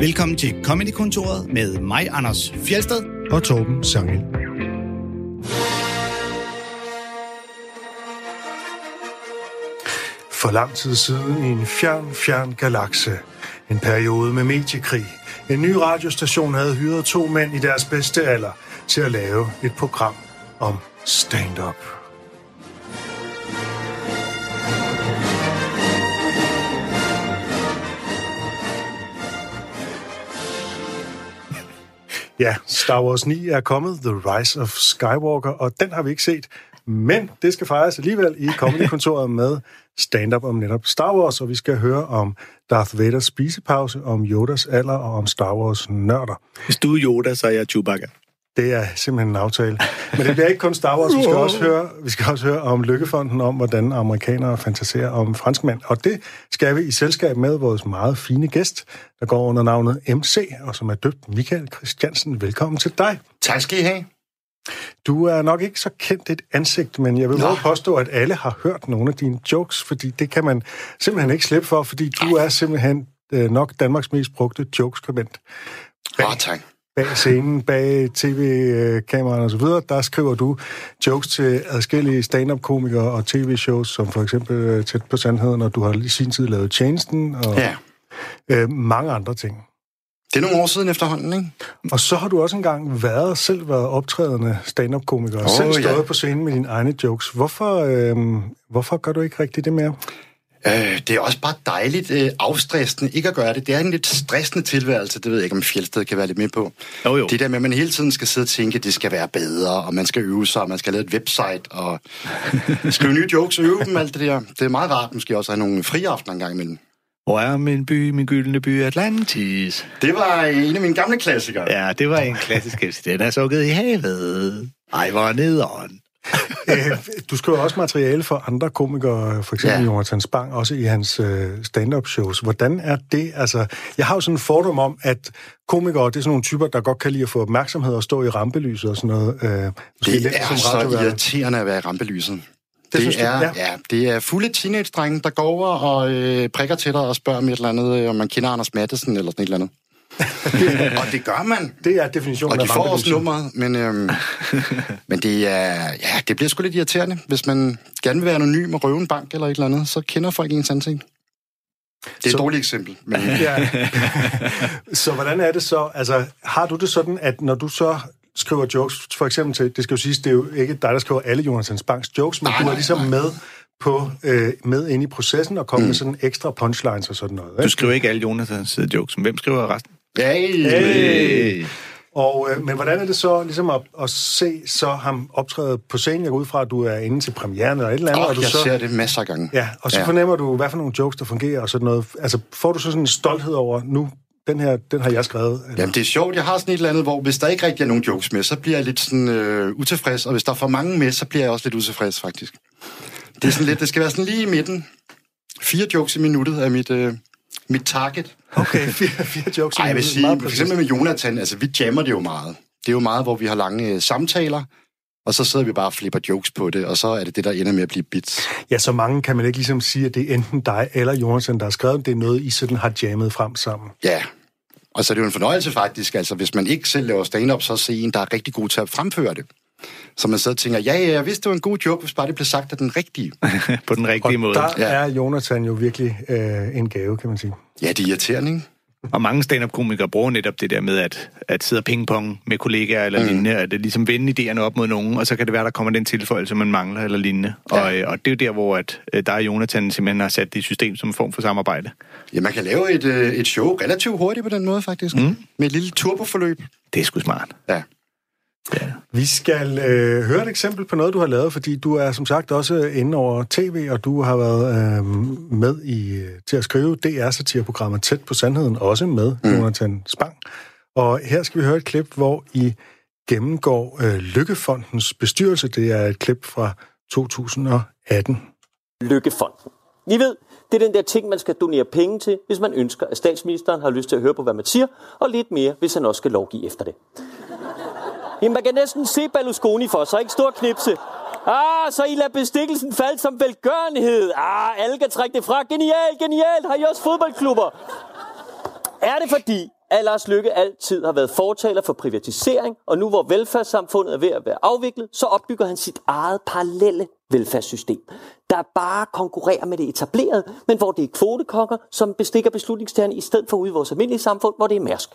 Velkommen til Comedy-kontoret med mig, Anders Fjelsted og Torben Sangel. For lang tid siden i en fjern, fjern galakse. En periode med mediekrig. En ny radiostation havde hyret to mænd i deres bedste alder til at lave et program om stand-up. Ja, Star Wars 9 er kommet, The Rise of Skywalker, og den har vi ikke set. Men det skal fejres alligevel i Comedy-kontoret med stand-up om netop Star Wars, og vi skal høre om Darth Vaders spisepause, om Yodas alder og om Star Wars nørder. Hvis du er Yoda, så er jeg Chewbacca. Det er simpelthen en aftale. Men det bliver ikke kun Star Wars. Vi skal også høre, vi skal også høre om Lykkefonden, om hvordan amerikanere fantaserer om franskmænd. Og det skal vi i selskab med vores meget fine gæst, der går under navnet MC, og som er døbt Michael Christiansen. Velkommen til dig. Tak skal I have. Du er nok ikke så kendt et ansigt, men jeg vil Nå. påstå, at alle har hørt nogle af dine jokes, fordi det kan man simpelthen ikke slippe for, fordi du er simpelthen øh, nok Danmarks mest brugte jokeskribent. Åh, oh, tak bag scenen, bag tv-kameraerne osv., der skriver du jokes til adskillige stand-up-komikere og tv-shows, som for eksempel øh, Tæt på Sandheden, og du har i sin tid lavet Tjenesten, og ja. øh, mange andre ting. Det er nogle år siden efterhånden, ikke? Og så har du også engang været, selv været optrædende stand-up-komiker, og oh, selv stået ja. på scenen med dine egne jokes. Hvorfor, øh, hvorfor gør du ikke rigtig det mere? Øh, det er også bare dejligt øh, afstressende ikke at gøre det. Det er en lidt stressende tilværelse, det ved jeg ikke, om Fjeldsted kan være lidt med på. Jo, jo. Det der med, at man hele tiden skal sidde og tænke, at det skal være bedre, og man skal øve sig, og man skal lave et website, og skrive nye jokes og øve dem, alt det der. Det er meget rart måske også at have nogle friaftener en gang imellem. Hvor er min by, min gyldne by, Atlantis? Det var en af mine gamle klassikere. Ja, det var en klassisk. Den er sukket i havet. Ej, hvor nederen. Øh, du skriver også materiale for andre komikere, for eksempel ja. Jonathan Spang, også i hans øh, stand-up shows. Hvordan er det? Altså, jeg har jo sådan en fordom om, at komikere, det er sådan nogle typer, der godt kan lide at få opmærksomhed og stå i rampelyset og sådan noget. Øh, det er som så irriterende at være i rampelyset. Det, det er, ja. ja. det er fulde teenage-drenge, der går over og øh, prikker til dig og spørger om et eller andet, øh, om man kender Anders Mattesen eller sådan et eller andet. og det gør man. Det er definitionen Og de får også nummeret, men, øhm, men det, er, ja, det bliver sgu lidt irriterende. Hvis man gerne vil være anonym og røve en bank eller et eller andet, så kender folk ens ansigt. Det er så, et dårligt eksempel. Men... ja. så hvordan er det så? Altså, har du det sådan, at når du så skriver jokes, for eksempel til, det skal jo siges, det er jo ikke dig, der skriver alle Jonathans Banks jokes, men nej, du er ligesom nej. med på, øh, med ind i processen og komme mm. med sådan ekstra punchlines og sådan noget. Ikke? Du skriver ikke alle Jonathans jokes, men hvem skriver resten? Hey! hey. Og, øh, men hvordan er det så ligesom at, at se så ham optræde på scenen? Jeg går ud fra, at du er inde til premieren eller et eller andet. Oh, og du jeg så, ser det masser af gange. Ja, og så ja. fornemmer du, hvad for nogle jokes, der fungerer og sådan noget. Altså, får du så sådan en stolthed over, nu, den her, den har jeg skrevet? Eller? Jamen, det er sjovt. Jeg har sådan et eller andet, hvor hvis der ikke rigtig er nogen jokes med, så bliver jeg lidt sådan øh, utilfreds. Og hvis der er for mange med, så bliver jeg også lidt utilfreds, faktisk. Det, er sådan lidt, det skal være sådan lige i midten. Fire jokes i minuttet er mit, øh, mit target. Okay, fire, fire jokes. Ej, jeg vil sige, for eksempel med Jonathan, altså vi jammer det jo meget. Det er jo meget, hvor vi har lange øh, samtaler, og så sidder vi bare og flipper jokes på det, og så er det det, der ender med at blive bits. Ja, så mange kan man ikke ligesom sige, at det er enten dig eller Jonathan, der har skrevet, det er noget, I sådan har jammet frem sammen. Ja, og så er det jo en fornøjelse faktisk, altså hvis man ikke selv laver stand-up, så se en, der er rigtig god til at fremføre det. Så man sidder og tænker, ja, ja, jeg vidste, det var en god joke, hvis bare det blev sagt af den rigtige. på den rigtige og måde. der ja. er Jonathan jo virkelig øh, en gave, kan man sige. Ja, det er irriterende, ikke? Og mange stand-up-komikere bruger netop det der med at, at sidde og pingpong med kollegaer eller mm. lignende, at det ligesom vende idéerne op mod nogen, og så kan det være, der kommer den tilføjelse, man mangler eller lignende. Ja. Og, øh, og det er jo der, hvor at, øh, der er Jonathan simpelthen har sat det i system som en form for samarbejde. Ja, man kan lave et, øh, et show relativt hurtigt på den måde, faktisk. Mm. Med et lille turboforløb. Det er sgu smart. Ja. Ja. Vi skal øh, høre et eksempel på noget, du har lavet, fordi du er som sagt også inde over tv, og du har været øh, med i til at skrive DR-satireprogrammet Tæt på Sandheden, også med mm. Jonathan Spang. Og her skal vi høre et klip, hvor I gennemgår øh, Lykkefondens bestyrelse. Det er et klip fra 2018. Lykkefonden. I ved, det er den der ting, man skal donere penge til, hvis man ønsker, at statsministeren har lyst til at høre på, hvad man siger, og lidt mere, hvis han også skal lovgive efter det. Jamen, man kan næsten se Berlusconi for sig, ikke? Stor knipse. Ah, så I lader bestikkelsen falde som velgørenhed. Ah, alle kan trække det fra. Genialt, genialt. Har I også fodboldklubber? Er det fordi, at Lars Lykke altid har været fortaler for privatisering, og nu hvor velfærdssamfundet er ved at være afviklet, så opbygger han sit eget parallelle velfærdssystem, der bare konkurrerer med det etablerede, men hvor det er kvotekonger, som bestikker beslutningstagerne i stedet for ude i vores almindelige samfund, hvor det er mærsk.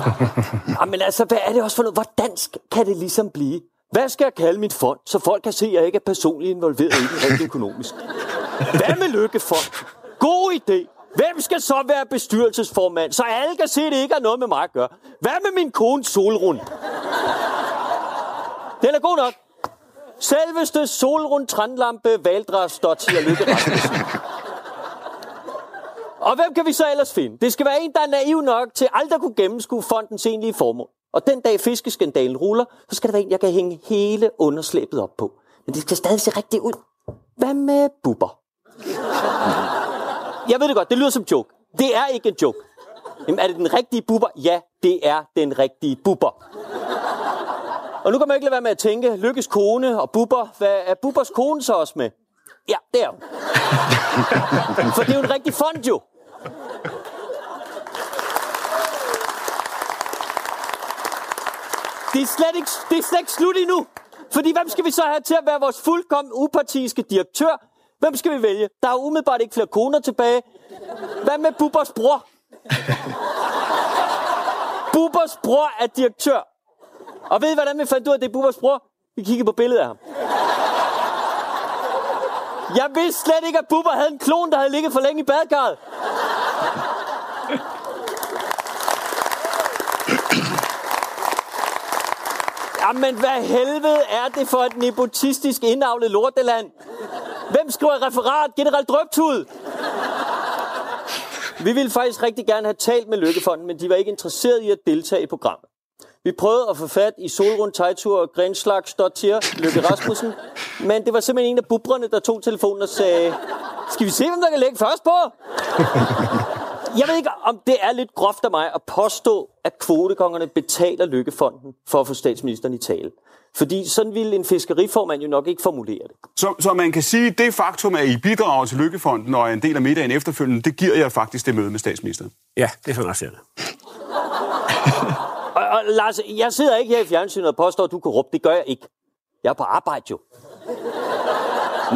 Jamen altså, hvad er det også for noget? Hvor dansk kan det ligesom blive? Hvad skal jeg kalde mit fond, så folk kan se, at jeg ikke er personligt involveret i den rent økonomisk? Hvad med Lykkefond? God idé. Hvem skal så være bestyrelsesformand, så alle kan se, at det ikke har noget med mig at gøre? Hvad med min kone Solrund? Den er god nok. Selveste Solrund Trandlampe Valdras Dottir Lykke Rasmussen. Og hvem kan vi så ellers finde? Det skal være en, der er naiv nok til aldrig kunne gennemskue fondens egentlige formål. Og den dag fiskeskandalen ruller, så skal der være en, jeg kan hænge hele underslæbet op på. Men det skal stadig se rigtigt ud. Hvad med buber? Jeg ved det godt, det lyder som joke. Det er ikke en joke. Jamen, er det den rigtige buber? Ja, det er den rigtige buber. Og nu kan man ikke lade være med at tænke, Lykkes kone og buber, hvad er bubers kone så også med? Ja, det er hun. For det er jo en rigtig fond jo. Det er slet ikke, det er slet ikke slut endnu. Fordi hvem skal vi så have til at være vores fuldkommen upartiske direktør? Hvem skal vi vælge? Der er umiddelbart ikke flere koner tilbage. Hvad med Bubbers bror? Bubbers bror er direktør. Og ved I, hvordan vi fandt ud af, at det er Bubbers bror? Vi kiggede på billedet af ham. Jeg vidste slet ikke, at Bubber havde en klon, der havde ligget for længe i badekarret. Jamen, hvad helvede er det for et nepotistisk indavlet lorteland? Hvem skriver referat? General Drøbtud? Vi ville faktisk rigtig gerne have talt med Lykkefonden, men de var ikke interesseret i at deltage i programmet. Vi prøvede at få fat i Solrund Tejtur og Grenslag Stottier, Lykke Rasmussen, men det var simpelthen en af bubrene, der tog telefonen og sagde, skal vi se, hvem der kan lægge først på? Jeg ved ikke, om det er lidt groft af mig at påstå, at kvotekongerne betaler Lykkefonden for at få statsministeren i tale. Fordi sådan ville en fiskeriformand jo nok ikke formulere det. Så, så man kan sige, at det faktum, at I bidrager til Lykkefonden og er en del af middagen efterfølgende, det giver jer faktisk det møde med statsministeren. Ja, det er sådan, jeg ser det. Og, og Lars, jeg sidder ikke her i fjernsynet og påstår, at du er korrupt. Det gør jeg ikke. Jeg er på arbejde jo.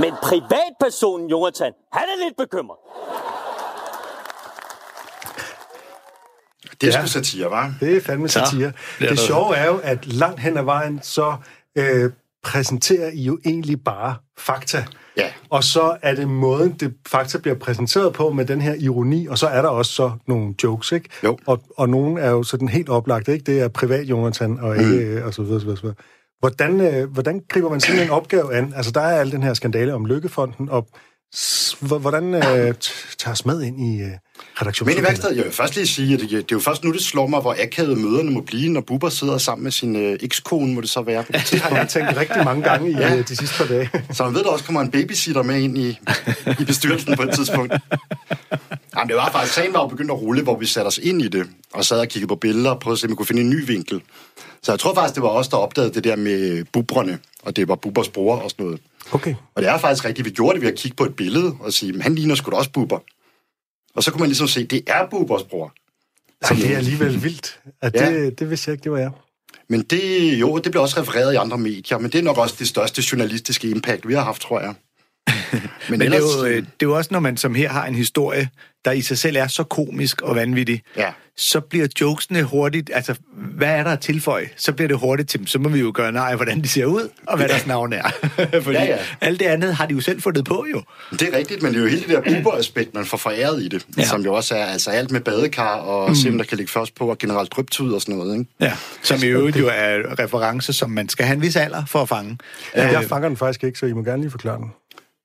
Men privatpersonen, Jonathan, han er lidt bekymret. Det er sgu satire, var. Det er fandme satire. det er det sjove er jo, at langt hen ad vejen, så øh, præsenterer I jo egentlig bare fakta. Ja. Og så er det måden, det fakta bliver præsenteret på med den her ironi, og så er der også så nogle jokes, ikke? Jo. Og, og nogle er jo sådan helt oplagt, ikke? Det er privat Jonathan, og ikke, mm. og så videre, så videre, så videre. Hvordan, øh, hvordan griber man sådan en opgave an? Altså, der er al den her skandale om Lykkefonden, og hvordan øh, tager os med ind i øh, Men i redaktionen? værkstedet, jeg vil først lige sige, at det, det er jo først nu, det slår mig, hvor akavet møderne må blive, når Bubber sidder sammen med sin øh, ekskone, må det så være. På det Det har jeg tænkt rigtig mange gange i Ja. ja. de sidste par dage. Så man ved, der også kommer en babysitter med ind i, i bestyrelsen på et tidspunkt. Jamen, det var faktisk, sagen var jo begyndt at rulle, hvor vi satte os ind i det, og sad og kiggede på billeder og prøvede at se, om vi kunne finde en ny vinkel. Så jeg tror faktisk, det var os, der opdagede det der med bubrene, og det var Bubbers bror og sådan noget. Okay. Og det er faktisk rigtigt, vi gjorde det ved at kigge på et billede og sige, "Men han ligner sgu da også Bubber. Og så kunne man ligesom se, det er Bubbers bror. Så det er alligevel vildt. At Ja. det, det vidste jeg ikke, det var jeg. Men det, jo, det bliver også refereret i andre medier, men det er nok også det største journalistiske impact, vi har haft, tror jeg. Men, Men det er, jo, øh, det er jo også, når man som her har en historie, der i sig selv er så komisk og vanvittig, Ja. så bliver jokesene hurtigt, altså hvad er der at tilføje? Så bliver det hurtigt til dem. Så må vi jo gøre nej, hvordan de ser ud, og hvad deres navn er. Fordi Ja, ja. alt det andet har de jo selv fundet på jo. Det er rigtigt, men det er jo hele det der Bubber-aspekt, man får foræret i det, Ja. ja. som jo også er altså alt med badekar og mm. se, om der kan ligge først på, og generelt drøbtud og sådan noget. Ikke? Ja, som i øvrigt jo er referencer, som man skal have en vis alder for at fange. Ja, jeg fanger den faktisk ikke, så I må gerne lige forklare den.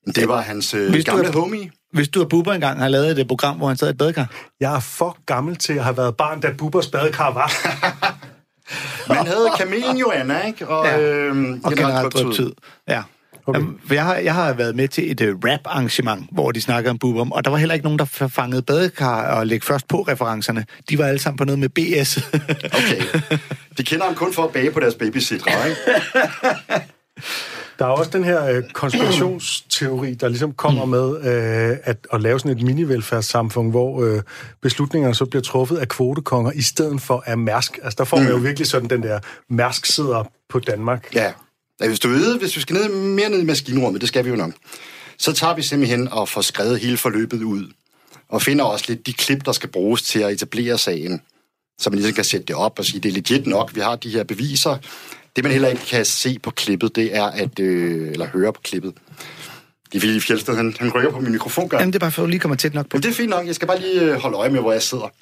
Det var hans øh, Hvis du gamle er- homie. Hvis du og Bubber engang har lavet et program, hvor han sad i et badekar, Jeg er for gammel til at have været barn, da Bubbers badekar var. Man havde kamelen Joanna, ikke? Og, Ja. øhm, og generelt drøbtid. Ja. Okay. For jeg har, jeg har været med til et uh, rap-arrangement, hvor de snakkede om Bubber, og der var heller ikke nogen, der fangede badekar og lægge først på referencerne. De var alle sammen på noget med BS. Okay. De kender ham kun for at bage på deres babysitter, ikke? Der er også den her øh, konspirationsteori, der ligesom kommer med øh, at, at lave sådan et mini-velfærdssamfund, hvor øh, beslutningerne så bliver truffet af kvotekonger, i stedet for af Mærsk. Altså, der får man jo virkelig sådan den der, Mærsk sidder på Danmark. Ja. ja hvis du ved, hvis vi skal ned, mere ned i maskinrummet, det skal vi jo nok, så tager vi simpelthen og får skrevet hele forløbet ud, og finder også lidt de klip, der skal bruges til at etablere sagen, så man ligesom kan sætte det op og sige, det er legit nok, vi har de her beviser. Det, man heller ikke kan se på klippet, det er at, øh, eller høre på klippet, det er fordi Fjeldsted, han, han rykker på min mikrofon, gør. Jamen, det er bare for, at du lige kommer tæt nok på. Men det er fint nok, jeg skal bare lige øh, holde øje med, hvor jeg sidder.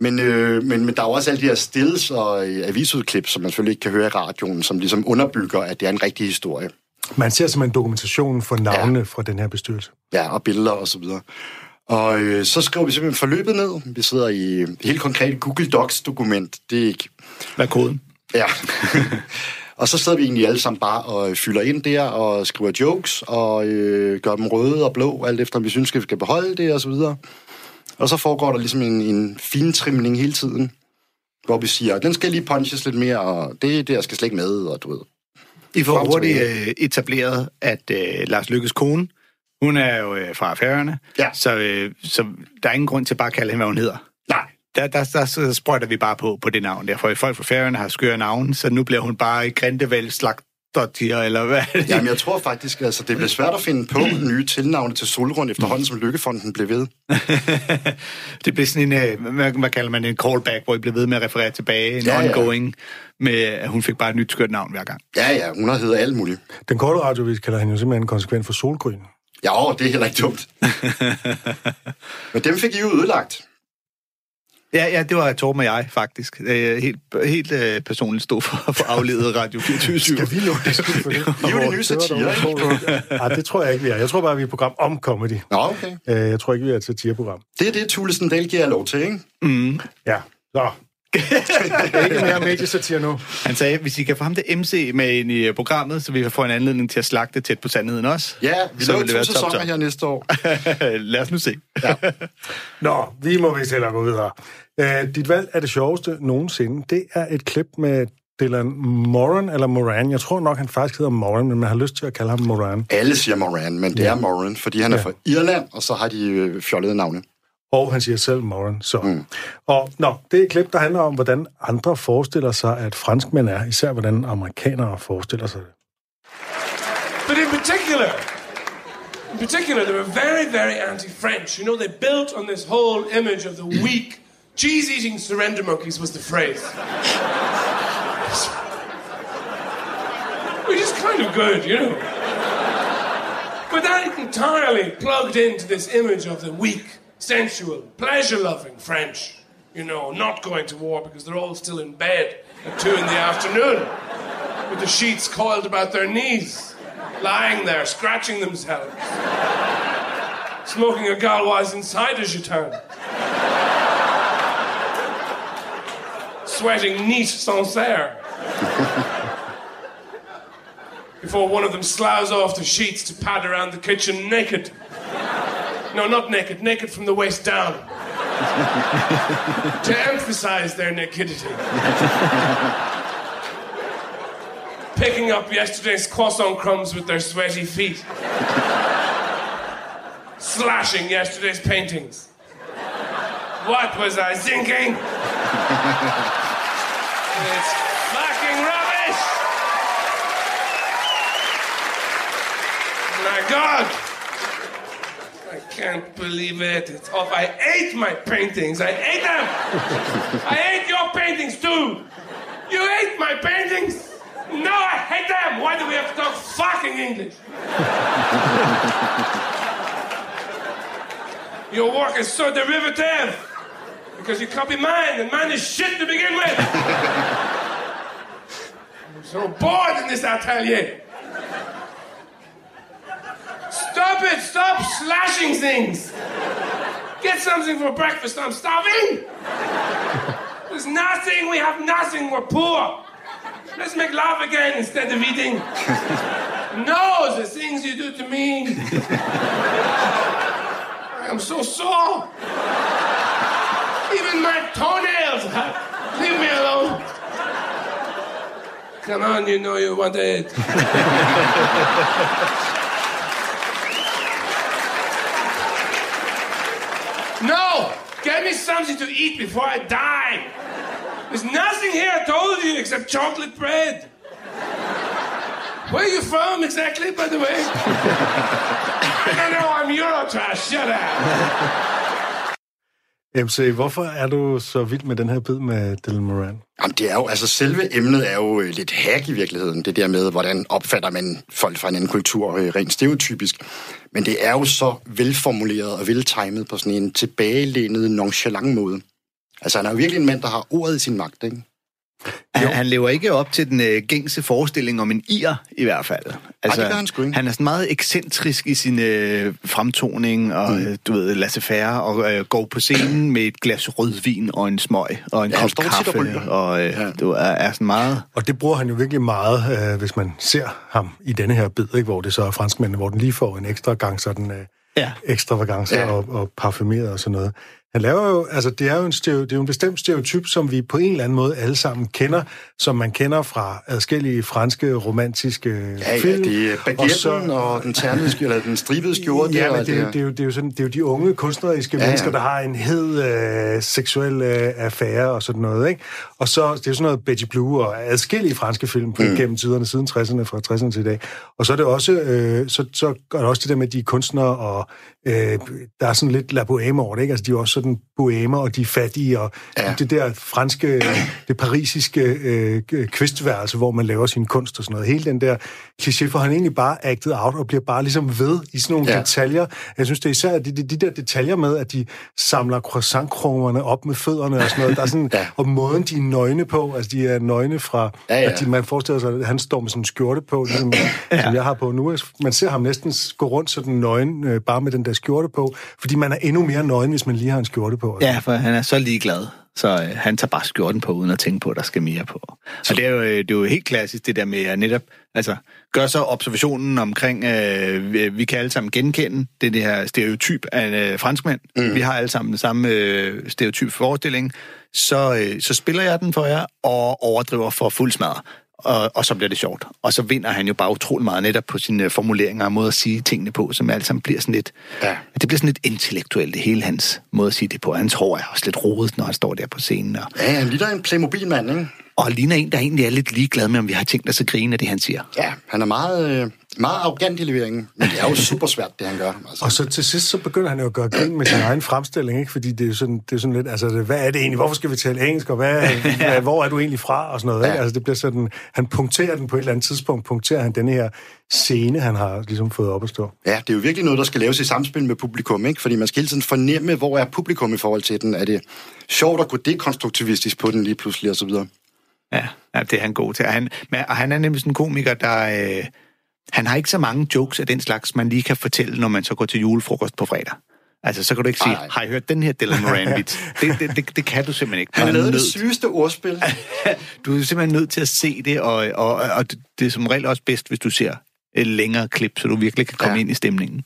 Men, øh, men, men der er jo også alle de her stills og øh, avisudklip, som man selvfølgelig ikke kan høre i radioen, som ligesom underbygger, at det er en rigtig historie. Man ser simpelthen dokumentationen for navnene ja. fra den her bestyrelse. Ja, og billeder og så videre. Og øh, så skriver vi simpelthen forløbet ned. Vi sidder i et helt konkret Google Docs-dokument. Det er ikke... Hvad er koden? Ja. og så sidder vi egentlig alle sammen bare og fylder ind der og skriver jokes og øh, gør dem røde og blå, alt efter om vi synes, at vi skal beholde det og så videre. Og så foregår der ligesom en, en fin trimning hele tiden, hvor vi siger, den skal lige punches lidt mere, og det der skal slet ikke med, og du ved. I får hurtigt øh, etableret, at øh, Lars Lykkes kone, hun er jo øh, fra Færøerne, Ja. så, øh, så der er ingen grund til bare at kalde hende, hvad hun hedder. Der, der, der, så sprøjter vi bare på, på det navn der, for folk fra Færøerne har skøre navne, så nu bliver hun bare Grindevæld Slagtottir, eller hvad? Jamen, jeg tror faktisk, altså, det bliver svært at finde på nye tilnavne til Solrund efterhånden, som Lykkefonden blev ved. det bliver sådan en, øh, hvad, hvad kalder man det, en callback, hvor I bliver ved med at referere tilbage, en Ja, ja, ja. ongoing, med at hun fik bare et nyt skørt navn hver gang. Ja, ja, hun har hedder alt muligt. Den korte radiovis kalder han jo simpelthen konsekvent for solgryn. Ja, det er heller ikke dumt. Men dem fik I jo ødelagt. Ja, ja, det var Torben og jeg, faktisk. Øh, Helt, helt øh, personligt stod for, for afledet Radio 24 Skal vi lukke det skud for det? I er jo de nye satire? Nej, det tror jeg ikke, vi er. Jeg tror bare, vi er et program om comedy. Nå, okay. Øh, Jeg tror ikke, vi er et satireprogram. Det er det, Thulesen Dahl giver lov til, ikke? Ja, så. Ikke mere mediesatire nu. Han sagde, hvis I kan få ham til MC med ind i øh, programmet, så vi kan få en anledning til at slagte tæt på sandheden også. Ja, vi Så laver vil det to sæsoner top. her næste år. Lad os nu se. Nå, vi må vist hellere gå videre. Uh, dit valg er det sjoveste nogensinde. Det er et klip med Dylan Moran, eller Moran. Jeg tror nok, han faktisk hedder Moran, men man har lyst til at kalde ham Moran. Alle siger Moran, men det er Moran, fordi han er Ja. fra Irland, og så har de øh, fjollede navne. Og han siger selv Moran. Så. Mm. Og nå, det er et klip, der handler om, hvordan andre forestiller sig, at franskmænd er. Især hvordan amerikanere forestiller sig det. But in particular, in particular, they were very, very anti-French. You know, they built on this whole image of the weak, cheese-eating surrender monkeys was the phrase. Which is kind of good, you know. But that entirely plugged into this image of the weak, sensual, pleasure-loving French. You know, not going to war because they're all still in bed at two in the afternoon with the sheets coiled about their knees, lying there, scratching themselves, smoking a Gauloise inside a jeton, sweating neat Sancerre. Before one of them sloughs off the sheets to pad around the kitchen naked. No, not naked, naked from the waist down. to emphasize their nakedity. picking up yesterday's croissant crumbs with their sweaty feet, slashing yesterday's paintings. What was I thinking? it's fucking rubbish! My God! Can't believe it. It's off. I ate my paintings. I ate them. I ate your paintings too. You ate my paintings. No, I hate them. Why do we have to talk fucking English? Your work is so derivative because you copy mine, and mine is shit to begin with. I'm so bored in this atelier. Stop it! Stop slashing things! Get something for breakfast, I'm starving! There's nothing, we have nothing, we're poor! Let's make love again instead of eating. No, the things you do to me. I'm so sore. Even my toenails. Leave me alone. Come on, you know you want it. Me something to eat before I die! There's nothing here, I told you, except chocolate bread. Where are you from exactly, by the way? I don't know, I'm Eurotrash, shut up. MC, hvorfor er du så vild med den her bid med Dylan Moran? Jamen, det er jo, altså selve emnet er jo øh, lidt hack i virkeligheden. Det der med, hvordan opfatter man folk fra en anden kultur, øh, rent stereotypisk. Men det er jo så velformuleret og veltimet på sådan en tilbagelænet, nonchalant måde. Altså, han er jo virkelig en mand, der har ordet i sin magt, ikke? Han, han lever ikke op til den øh, gængse forestilling om en ir, i hvert fald. Altså, det gør han sgu ikke. Han er sådan meget ekscentrisk i sin øh, fremtoning, og mm. du ved, laissez-faire, og øh, går på scenen med et glas rødvin og en smøg, og en Ja, kop tit og kaffe, og øh, Ja. du er, er sådan meget... Og det bruger han jo virkelig meget, øh, hvis man ser ham i denne her bid, ikke? hvor det så er franskmændene, hvor den lige får en ekstra gang sådan øh, Ja. ekstravagance. Ja. og, og parfumeret og sådan noget. Han laver jo, altså det er jo en, stereo, det er jo en bestemt stereotyp, som vi på en eller anden måde alle sammen kender, som man kender fra adskillige franske romantiske Ja, ja, film. det er baguetten og, så- og den ternede skjorte, eller den stribede skjorte. Ja, men det, er jo- det, er jo, det, er jo sådan, det er jo de unge kunstneriske ja, Ja, ja. mennesker, der har en hed øh, seksuel øh, affære og sådan noget. Ikke? Og så det er jo sådan noget Betty Blue og adskillige franske film på, mm. gennem tiderne, siden 60'erne, fra 60'erne til i dag. Og så er det også, øh, så, så er det også det der med, de er kunstnere, og øh, der er sådan lidt la bohème over det. Ikke? Altså, de er også sådan bohemer, og de er fattige, og ja. Det der franske, det parisiske øh, kvistværelse, hvor man laver sin kunst og sådan noget. Hele den der kliché, for han egentlig bare acted out og bliver bare ligesom ved i sådan nogle ja. Detaljer. Jeg synes, det er især de, de, de der detaljer med, at de samler croissantkromerne op med fødderne og sådan noget. Der er sådan, ja. Og måden, de er nøgne på, altså de er nøgne fra, ja. ja. at de, man forestiller sig, at han står med sådan en skjorte på, ligesom, ja. som jeg har på nu. Man ser ham næsten gå rundt sådan nøgen, øh, bare med den der skjorte på, fordi man er endnu mere nøgen, hvis man lige har en skjorte på. Ja, for han er så ligeglad. Så øh, han tager bare skjorten på, uden at tænke på, at der skal mere på. Og det er, jo, øh, det er jo helt klassisk, det der med at netop altså, gøre så observationen omkring, øh, vi- vi kan alle sammen genkende det, det her stereotyp af øh, franskmænd. Mm. Vi har alle sammen den samme øh, stereotyp forestilling. Så, øh, så spiller jeg den for jer og overdriver for fuld smadre. Og, og så bliver det sjovt. Og så vinder han jo bare utrolig meget netop på sine øh, formuleringer og måde at sige tingene på, som alle sammen bliver sådan lidt... Ja. Det bliver sådan lidt intellektuelt, det hele hans måde at sige det på. Hans hår er også lidt rodet, når han står der på scenen. Og, Ja, han ligner en Playmobil-mand, ikke? Og ligner en, der egentlig er lidt ligeglad med, om vi har tænkt os at grine af det, han siger. Ja, han er meget, øh, meget arrogant i leveringen, men det er jo super svært, det han gør. Altså. Og så til sidst, så begynder han jo at gøre grin med sin egen fremstilling, ikke? Fordi det er jo sådan, det er sådan lidt, altså, hvad er det egentlig? Hvorfor skal vi tale engelsk? Og hvad, hvad, hvor er du egentlig fra? Og sådan noget, ikke? Ja. Altså, det bliver sådan, han punkterer den på et eller andet tidspunkt, punkterer han den her scene, han har ligesom fået op at stå. Ja, det er jo virkelig noget, der skal laves i samspil med publikum, ikke? Fordi man skal hele tiden fornemme, hvor er publikum i forhold til den. Er det sjovt at gå dekonstruktivistisk på den lige pludselig, og så videre. Ja, ja det er han god til. Og han, men, og han er nemlig sådan en komiker, der... Øh, han har ikke så mange jokes af den slags, man lige kan fortælle, når man så går til julefrokost på fredag. Altså, så kan du ikke sige, Ej. har I hørt den her Dylan Moran-vits? Det, det, det, det kan du simpelthen ikke. Du Han er lavede det sygeste ordspil. du er simpelthen nødt til at se det, og, og, og det- det er som regel også bedst, hvis du ser et længere klip, så du virkelig kan komme. Ja. ind i stemningen.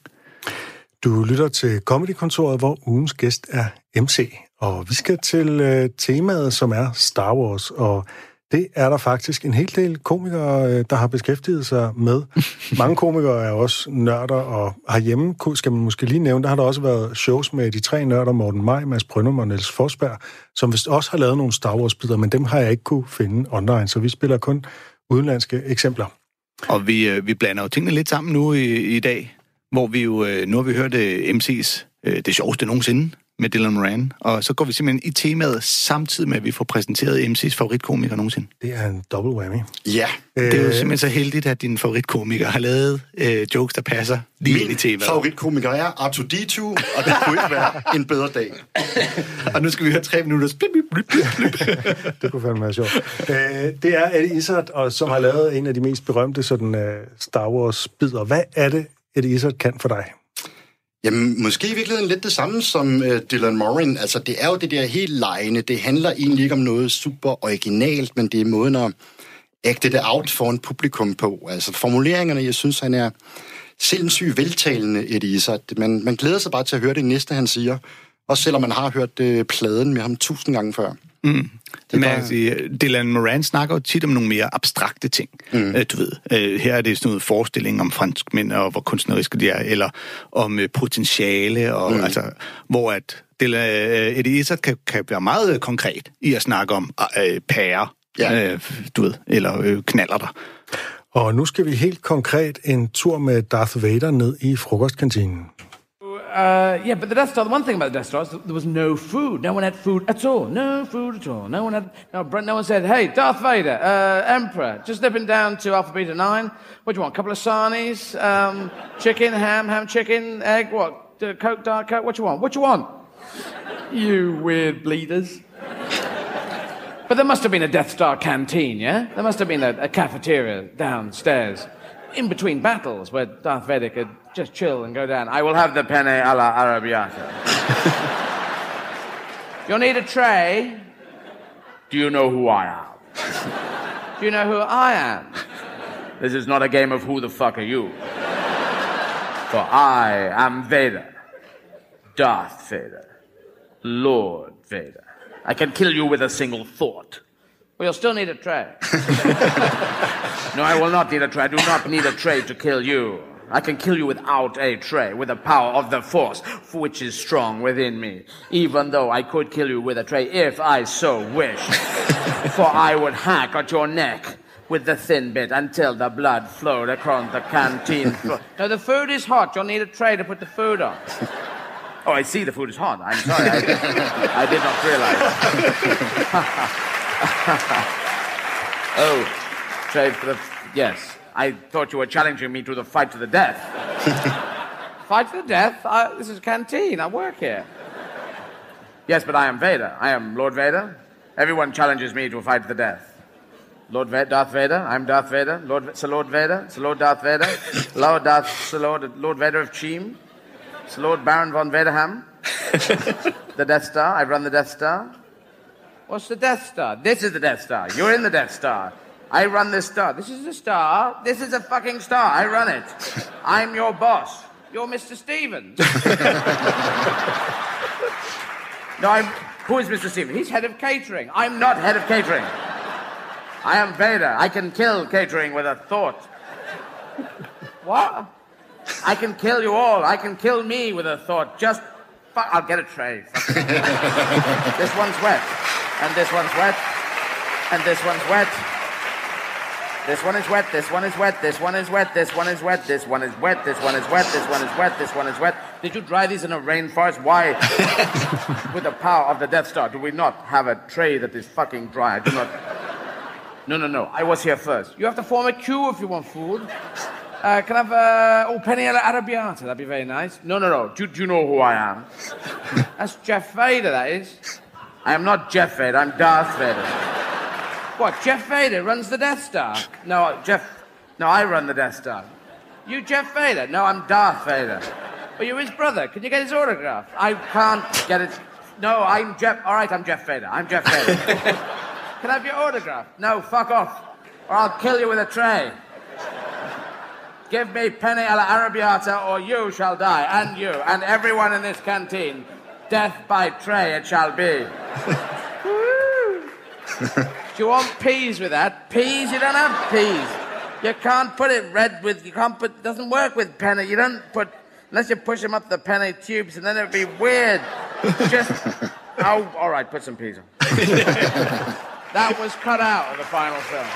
Du lytter til Comedy-kontoret, hvor ugens gæst er MC. Og vi skal til øh, temaet, som er Star Wars. Og det er der faktisk en hel del komikere, øh, der har beskæftiget sig med. Mange komikere er også nørder, og herhjemme skal man måske lige nævne, der har der også været shows med de tre nørder, Morten Maj, Mads Brøndum og Niels Forsberg, som vist også har lavet nogle Star Wars-bidder, men dem har jeg ikke kunne finde online, så vi spiller kun udenlandske eksempler. Og vi, øh, vi blander jo tingene lidt sammen nu i, i dag, hvor vi jo, øh, nu har vi hørt MC's det sjoveste nogensinde med Dylan Moran, og så går vi simpelthen i temaet samtidig med, at vi får præsenteret MC's favoritkomiker nogensinde. Det er en double whammy. Ja, Det er jo Øh, simpelthen så heldigt, at din favoritkomiker har lavet øh, jokes, der passer lige ind i min temaet. favoritkomiker er Arthur D2, og det kunne ikke være en bedre dag. Og nu skal vi høre tre minutter. Blip, blip, blip, blip. Det kunne fandme være sjovt. Øh, det er Eddie Izzard, og som har lavet en af de mest berømte sådan, uh, Star Wars-bidder. Hvad er det, Eddie Izzard kan for dig? Jamen, måske i virkeligheden lidt det samme som øh, Dylan Moran. Altså, det er jo det der helt lejende. Det handler egentlig ikke om noget super originalt, men det er måden at ægte det out for en publikum på. Altså, formuleringerne, jeg synes, han er sindssygt veltalende, i det, så Man, man glæder sig bare til at høre det næste, han siger. Også selvom man har hørt øh, pladen med ham tusind gange før. Mm. Det er Men bare- bare... sige, Dylan Moran snakker jo tit om nogle mere abstrakte ting. Mm. Øh, du ved, øh, her er det sådan noget forestilling om franskmænd, og hvor kunstneriske de er, eller om øh, potentiale, og, mm. altså, hvor at Dylan, Eddie Izzard kan, kan være meget konkret i at snakke om øh, pærer, Ja. øh, du ved, eller øh, knaller der. Og nu skal vi helt konkret en tur med Darth Vader ned i frokostkantinen. Uh, yeah, but the Death Star, the one thing about the Death Star is there was no food. No one had food at all. No food at all. No one had, no, no one said, hey, Darth Vader, uh, Emperor, just nipping down to Alpha Beta 9. What do you want? A couple of sarnies, um, chicken, ham, ham, chicken, egg, what? Uh, Coke, Dark Coke? What you want? What you want? You weird bleeders. But there must have been a Death Star canteen, yeah? There must have been a, a cafeteria downstairs in between battles where Darth Vader could just chill and go down. I will have the penne alla arrabbiata. You'll need a tray. Do you know who I am? Do you know who I am? This is not a game of who the fuck are you. For I am Vader. Darth Vader. Lord Vader. I can kill you with a single thought. Well, you'll still need a tray. no, I will not need a tray. I do not need a tray to kill you. I can kill you without a tray, with the power of the force, which is strong within me. Even though I could kill you with a tray if I so wished. For I would hack at your neck with the thin bit until the blood flowed across the canteen floor. No, the food is hot. You'll need a tray to put the food on. Oh, I see the food is hot. I'm sorry. I, I did not realize. oh, tray for the. Yes. I thought you were challenging me to the fight to the death. fight to the death? I, this is a canteen. I work here. Yes, but I am Vader. I am Lord Vader. Everyone challenges me to a fight to the death. Lord Va- Darth Vader. I'm Darth Vader. Lord Sir Lord Vader. Sir Lord Darth Vader. Lord Darth Sir Lord Lord Vader of Cheam. Sir Lord Baron von Vaderham. the Death Star. I've run the Death Star. What's the Death Star? This is the Death Star. You're in the Death Star. I run this star. This is a star. This is a fucking star. I run it. I'm your boss. You're Mr. Stevens. no, I'm. Who is Mr. Stevens? He's head of catering. I'm not head of catering. I am Vader. I can kill catering with a thought. What? I can kill you all. I can kill me with a thought. Just. Fuck, I'll get a tray. This one's wet. And this one's wet. And this one's wet. This one is wet, this one is wet, this one is wet, this one is wet, this one is wet, this one is wet, this one is wet, this one is wet. Did you dry these in a rainforest? Why? With the power of the Death Star, do we not have a tray that is fucking dry? I do not. No, no, no. I was here first. You have to form a queue if you want food. Uh, can I have uh, oh penny alla arrabbiata? That'd be very nice. No, no, no. Do, do you know who I am? That's Jeff Vader. That is. I am not Jeff Vader. I'm Darth Vader. What? Jeff Vader runs the Death Star? No, Jeff. No, I run the Death Star. You Jeff Vader? No, I'm Darth Vader. Are you're his brother. Can you get his autograph? I can't get it. No, I'm Jeff. All right, I'm Jeff Vader. I'm Jeff Vader. Can I have your autograph? No, fuck off. Or I'll kill you with a tray. Give me penny alla arrabbiata or you shall die. And you. And everyone in this canteen. Death by tray it shall be. Do you want peas with that? Peas? You don't have peas. You can't put it red with, you can't put, it doesn't work with penny. You don't put, unless you push them up the penny tubes and then it'd be weird. Just, oh, all right, put some peas on. that was cut out of the final film.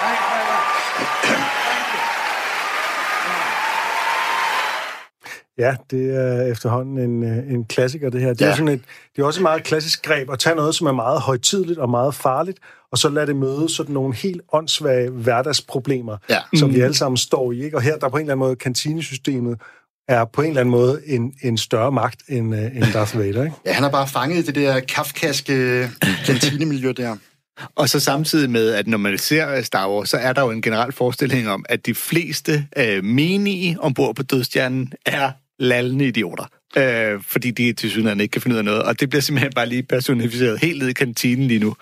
Thanks very much. Ja, det er efterhånden en, øh, en klassiker, det her. Det, ja. er sådan et, det er også et meget klassisk greb at tage noget, som er meget højtidligt og meget farligt, og så lade det møde sådan nogle helt åndssvage hverdagsproblemer, Ja. som vi alle sammen står i. Ikke? Og her, der på en eller anden måde, kantinesystemet er på en eller anden måde en, en større magt end, øh, end Darth Vader. Ikke? Ja, han er bare fanget i det der kafkaske kantinemiljø der. Og så samtidig med, at når man ser Star Wars, så er der jo en generel forestilling om, at de fleste øh, menige ombord på dødstjernen er lallende idioter. Øh, fordi de til synligheden ikke kan finde ud af noget. Og det bliver simpelthen bare lige personificeret helt ned i kantinen lige nu.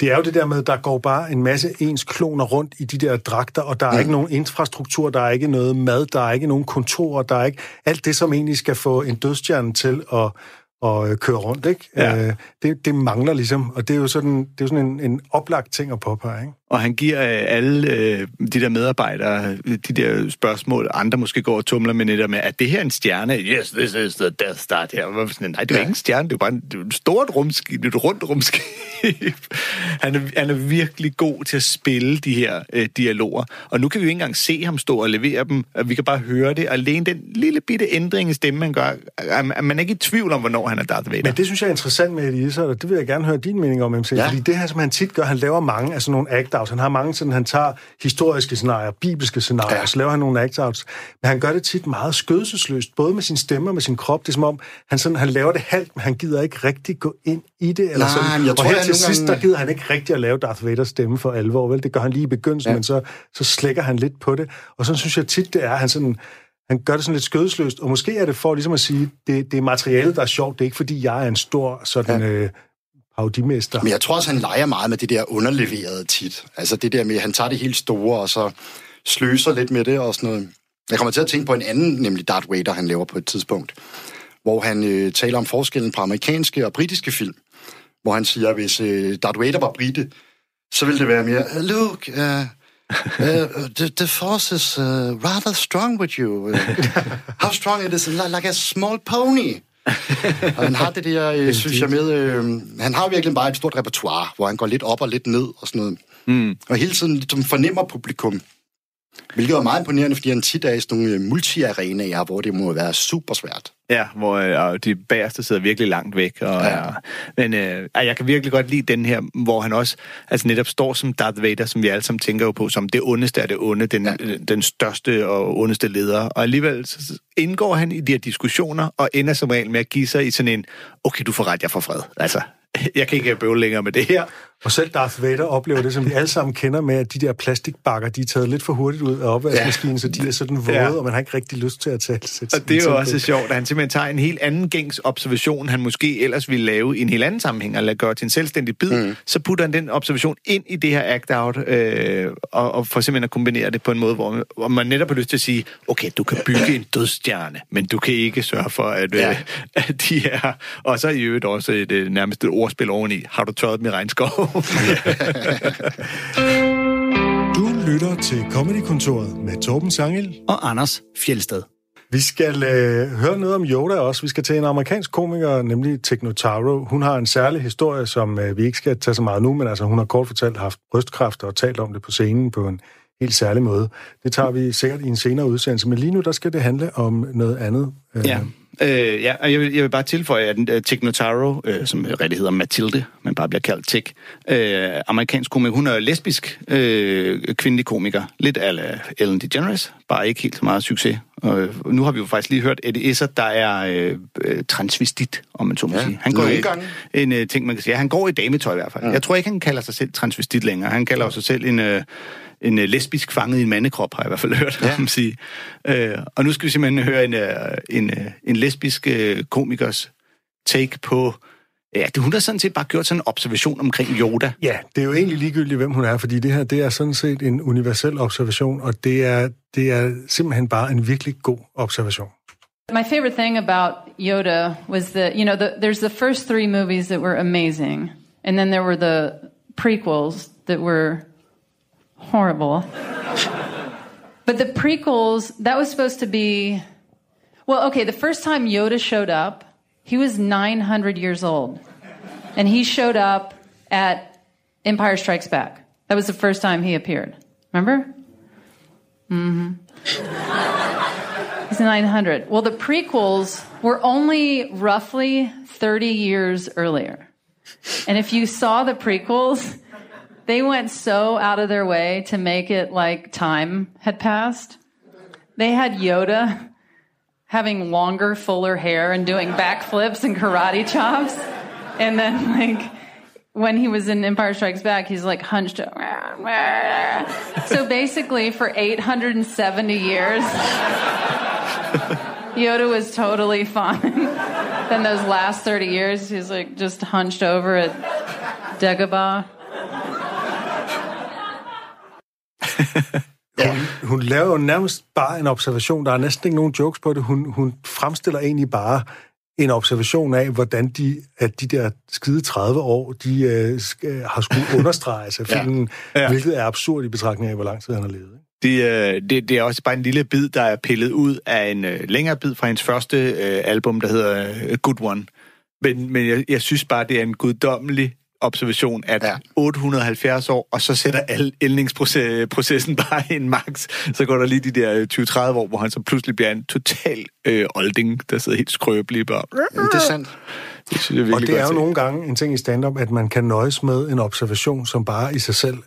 Det er jo det der med, at der går bare en masse ens kloner rundt i de der dragter, og der er mm. ikke nogen infrastruktur, der er ikke noget mad, der er ikke nogen kontorer, der er ikke alt det, som egentlig skal få en dødstjerne til at, og øh, kører rundt, ikke? Ja. Øh, det, det mangler ligesom, og det er jo sådan, det er jo sådan en, en oplagt ting at påpege, ikke? Og han giver øh, alle øh, de der medarbejdere øh, de der spørgsmål, andre måske går og tumler med netop med, at det her er en stjerne? Yes, this is the Death Star. Det her. Sådan, Nej, det er ja. ikke en stjerne, det er bare en, det er et stort rumskib, er et rundt rumskib. han, er, han er virkelig god til at spille de her øh, dialoger. Og nu kan vi jo ikke engang se ham stå og levere dem, og vi kan bare høre det. Og alene den lille bitte ændring i stemmen, man gør, er, er man ikke i tvivl om, hvornår han er Darth Vader. Men det synes jeg er interessant med Izzard, og det vil jeg gerne høre din mening om, MC. Ja. Fordi det her, som han tit gør, han laver mange af sådan nogle act-outs. Han har mange sådan, han tager historiske scenarier, bibelske scenarier, ja. Og så laver han nogle act-outs. Men han gør det tit meget skødelsesløst, både med sin stemme og med sin krop. Det er som om, han, sådan, han laver det halvt, men han gider ikke rigtig gå ind i det. Eller Nej, sådan. jeg og tror, her jeg til sidst, gange- der gider han ikke rigtig at lave Darth Vaders stemme for alvor, vel? Det gør han lige i begyndelsen. Ja. men så, så slækker han lidt på det. Og så synes jeg tit, det er, han sådan han gør det sådan lidt skødesløst, og måske er det for ligesom at sige, det, det er materialet, der er sjovt, det er ikke fordi, jeg er en stor sådan ja. øh, Audimester. Men jeg tror også, han leger meget med det der underleverede tit. Altså det der med, at han tager det helt store, og så sløser lidt med det og sådan noget. Jeg kommer til at tænke på en anden, nemlig Darth Vader, han laver på et tidspunkt, hvor han øh, taler om forskellen på amerikanske og britiske film. Hvor han siger, at hvis øh, Darth Vader var brite, så ville det være mere, Luke, uh, uh, the, the force is uh, rather strong with you. Uh, how strong it is, like, like a small pony og han har det der, øh, synes jeg, med... Øh, han har virkelig bare et stort repertoire, hvor han går lidt op og lidt ned og sådan noget. Mm. Og hele tiden ligesom fornemmer publikum. Hvilket er meget imponerende, fordi han tit er i sådan nogle øh, multi-arenaer, hvor det må være super svært. Ja, hvor øh, de bagerste sidder virkelig langt væk. Og, ja. Er, men øh, jeg kan virkelig godt lide den her, hvor han også altså netop står som Darth Vader, som vi alle sammen tænker jo på, som det ondeste af det onde, den, ja. den største og ondeste leder. Og alligevel så indgår han i de her diskussioner, og ender som regel med at give sig i sådan en, okay, du får ret, jeg får fred. Altså, jeg kan ikke bøvle længere med det her. Og selv Darth Vader oplever det, som vi alle sammen kender med, at de der plastikbakker, de er taget lidt for hurtigt ud af opvaskemaskinen, ja. så de er sådan våde, Ja. og man har ikke rigtig lyst til at tage sætte Og det er jo også på. sjovt, at han simpelthen tager en helt anden gængs observation, han måske ellers ville lave i en helt anden sammenhæng, eller gøre til en selvstændig bid, mm. så putter han den observation ind i det her act-out, øh, og, og får simpelthen at kombinere det på en måde, hvor, hvor man netop har lyst til at sige, okay, du kan bygge en dødstjerne, men du kan ikke sørge for, at, ja. Ja. øh, at de er... Og så i øvrigt også et, øh, nærmest et ordspil oveni, har du tørret dem i regnskov? Du lytter til Comedy-kontoret med Torben Sangel. og Anders Fjelsted. Vi skal øh, høre noget om Yoda også. Vi skal til en amerikansk komiker, nemlig Technotaro. Hun har en særlig historie, som øh, vi ikke skal tage så meget nu, men altså hun har kort fortalt haft brystkræft og talt om det på scenen på en helt særlig måde. Det tager vi sikkert i en senere udsendelse, men lige nu der skal det handle om noget andet. Øh, Ja. Øh, ja, jeg vil, jeg vil bare tilføje, at uh, Tig Notaro, øh, som rigtig hedder Mathilde, men bare bliver kaldt Tig, øh, amerikansk komiker, hun er lesbisk øh, kvindelig komiker, lidt ala Ellen DeGeneres, bare ikke helt så meget succes. Og øh, nu har vi jo faktisk lige hørt Eddie Izzard, der er øh, øh, transvestit, om man så må Ja, sige. Han går i, en øh, ting, man kan sige. Han går i dametøj i hvert fald. Ja. Jeg tror ikke, han kalder sig selv transvestit længere. Han kalder jo sig selv en... Øh, en øh, lesbisk fanget i en mandekrop, har jeg i hvert fald hørt ja. ham sige. Øh, og nu skal vi simpelthen høre en, øh, en, øh, en lesbisk øh, komikers take på... Ja, det, hun har sådan set bare gjort sådan en observation omkring Yoda. Ja, det er jo egentlig ligegyldigt, hvem hun er, fordi det her, det er sådan set en universel observation, og det er, det er simpelthen bare en virkelig god observation. My favorite thing about Yoda was that, you know, the, there's the first three movies that were amazing, and then there were the prequels that were horrible. but the prequels, that was supposed to be. Well, okay, the first time Yoda showed up, he was 900 years old. And he showed up at Empire Strikes Back. That was the first time he appeared. Remember? Mm-hmm. He's 900. Well, the prequels were only roughly 30 years earlier. And if you saw the prequels, they went so out of their way to make it like time had passed. They had Yoda having longer, fuller hair and doing backflips and karate chops. And then, like, when he was in Empire Strikes Back, he's like hunched. So basically, for 870 years, Yoda was totally fine. then those last 30 years, he's like just hunched over at Dagobah. Hun, hun laver jo nærmest bare en observation. Der er næsten ikke nogen jokes på det. Hun, hun fremstiller egentlig bare en observation af, hvordan de, at de der skide 30 år, de øh, sk- har skulle understreges af filmen, ja. Ja. Ja. hvilket er absurd i betragtning af, hvor lang tid han har levet. Det, øh, det, det er også bare en lille bid, der er pillet ud af en øh, længere bid fra hendes første øh, album, der hedder øh, Good One. Men, men jeg, jeg synes bare, det er en guddommelig observation, at Ja. ja. 870 år, og så sætter al ældningsprocessen bare en max. Så går der lige de der øh, 20-30 år, hvor han så pludselig bliver en total øh, olding, der sidder helt skrøbelig bare. Jamen, det er sandt. Det synes jeg virkelig Og det godt er jo nogle gange en ting i stand-up, at man kan nøjes med en observation, som bare i sig selv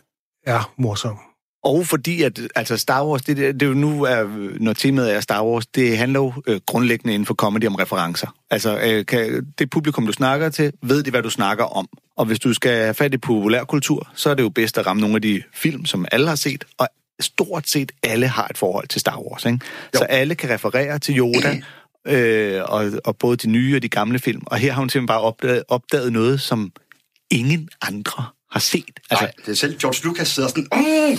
er morsom. Og fordi at altså Star Wars, det, det, det er jo nu, er, når temaet er Star Wars, det handler jo øh, grundlæggende inden for comedy om referencer. Altså, øh, kan, det publikum, du snakker til, ved de, hvad du snakker om. Og hvis du skal have fat i populærkultur, så er det jo bedst at ramme nogle af de film, som alle har set, og stort set alle har et forhold til Star Wars. Ikke? Så alle kan referere til Yoda, øh, og, og både de nye og de gamle film. Og her har hun simpelthen bare opdaget, opdaget noget, som ingen andre har set. Altså, Nej, det er selv George Lucas sidder sådan, mm,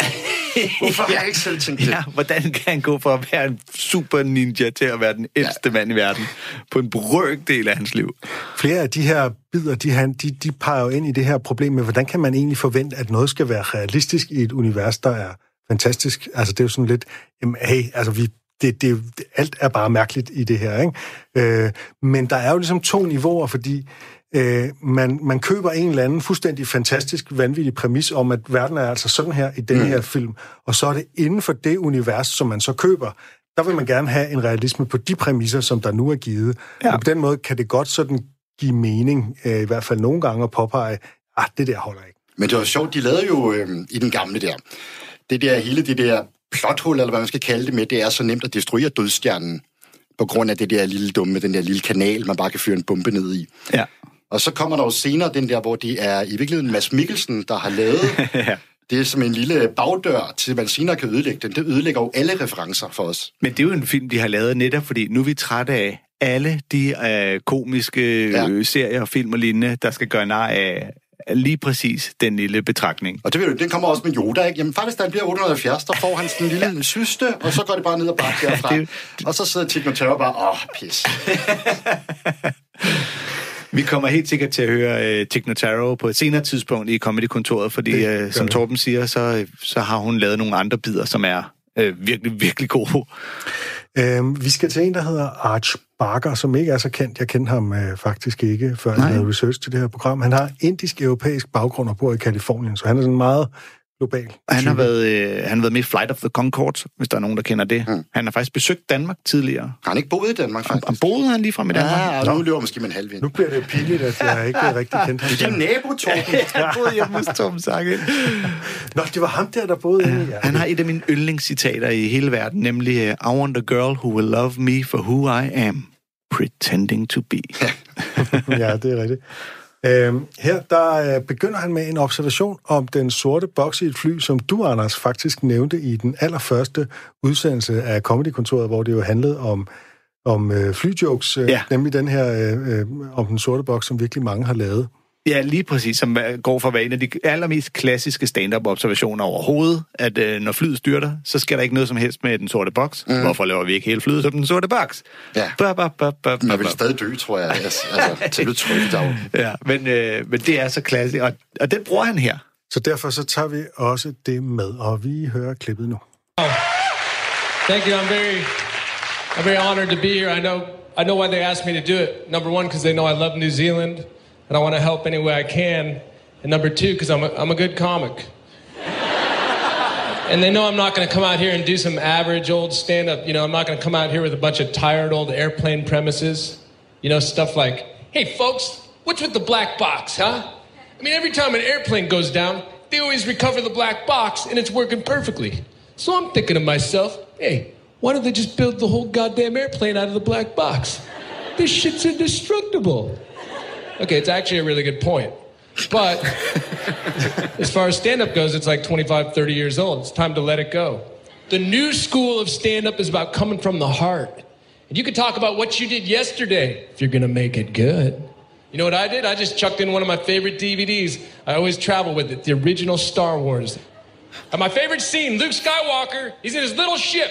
hvorfor har jeg ikke selv tænkt det? Ja, hvordan kan han gå fra at være en super ninja til at være den ældste ja. mand i verden på en brøkdel af hans liv? Flere af de her bidder, de, han- de, de peger jo ind i det her problem med, hvordan kan man egentlig forvente, at noget skal være realistisk i et univers, der er fantastisk. Altså, det er jo sådan lidt, jamen, hey, altså, vi, det, det, det, alt er bare mærkeligt i det her, ikke? Øh, men der er jo ligesom to niveauer, fordi øh, man, man køber en eller anden fuldstændig fantastisk, vanvittig præmis om, at verden er altså sådan her i den mm. her film, og så er det inden for det univers, som man så køber, der vil man gerne have en realisme på de præmisser, som der nu er givet. Ja. Og på den måde kan det godt sådan give mening, øh, i hvert fald nogle gange at påpege, at det der holder ikke. Men det var sjovt, de lavede jo øh, i den gamle der, det der hele det der plothul, eller hvad man skal kalde det med, det er så nemt at destruere dødstjernen på grund af det der lille dumme, den der lille kanal, man bare kan fyre en bombe ned i. Ja. Og så kommer der jo senere den der, hvor det er i virkeligheden Mads Mikkelsen, der har lavet ja. det er som en lille bagdør til, at man senere kan ødelægge den. Det ødelægger jo alle referencer for os. Men det er jo en film, de har lavet netop, fordi nu er vi trætte af alle de øh, komiske Ja. ja. serier og film og lignende, der skal gøre nar af lige præcis den lille betragtning. Og det ved du, den kommer også med Yoda, ikke? Jamen faktisk, da han bliver 870, der får han sådan en lille syste, og så går det bare ned og bakke derfra. Det- Og så sidder Tig Notaro bare, åh, pis. Vi kommer helt sikkert til at høre uh, Tig Notaro på et senere tidspunkt i Comedy-kontoret, fordi uh, som. Torben siger, så, så har hun lavet nogle andre bidder, som er uh, virkelig, virkelig gode. Øhm, vi skal til en, der hedder Arch Barker, som ikke er så kendt. Jeg kendte ham øh, faktisk ikke, før jeg lavede research til det her program. Han har indisk-europæisk baggrund og bor i Kalifornien, så han er sådan meget global. Og han har, været, øh, han har været med i Flight of the Concords, hvis der er nogen, der kender det. Mm. Han har faktisk besøgt Danmark tidligere. Har han ikke boet i Danmark, Og faktisk? boede han lige frem i Danmark? Ja, og nu løber måske med en halv vind. Nu bliver det pinligt, at jeg ikke rigtig kendte ham. Det er nabo, Torben. Han boede hjemme hos Sange. Nå, det var ham der, der boede inde i jer. Han har et af mine yndlingscitater i hele verden, nemlig øh, I want a girl who will love me for who I am, pretending to be. ja, det er rigtigt. Øhm, her der øh, begynder han med en observation om den sorte boks i et fly, som du, Anders, faktisk nævnte i den allerførste udsendelse af Comedy-kontoret, hvor det jo handlede om, om øh, flyjokes, øh, Ja. nemlig den her øh, øh, om den sorte boks, som virkelig mange har lavet. Ja, lige præcis, som går for at være en af de allermest klassiske stand-up-observationer overhovedet, at øh, når flyet styrter, så sker der ikke noget som helst med den sorte boks. Mm. Hvorfor laver vi ikke hele flyet som den sorte boks? Ja. Ba, ba, ba, ba, ba, Man vil stadig dø, tror jeg. Altså, altså til det er jo- Ja, men, øh, men det er så klassisk, og, og den bruger han her. Så derfor så tager vi også det med, og vi hører klippet nu. Thank you. I'm very, I'm very honored to be here. I know, I know why they asked me to do it. Number one, because they know I love New Zealand, and I want to help any way I can. And number two, because I'm a, I'm a good comic. and they know I'm not going to come out here and do some average old stand-up. You know, I'm not going to come out here with a bunch of tired old airplane premises. You know, stuff like, "Hey, folks, what's with the black box, huh?" I mean, every time an airplane goes down, they always recover the black box, and it's working perfectly. So I'm thinking to myself, hey, why don't they just build the whole goddamn airplane out of the black box? This shit's indestructible. Okay, it's actually a really good point. But as far as stand up goes, it's like 25, 30 years old. It's time to let it go. The new school of stand up is about coming from the heart. And you can talk about what you did yesterday if you're going to make it good. You know what I did? I just chucked in one of my favorite DVDs. I always travel with it, the original Star Wars. And my favorite scene, Luke Skywalker, he's in his little ship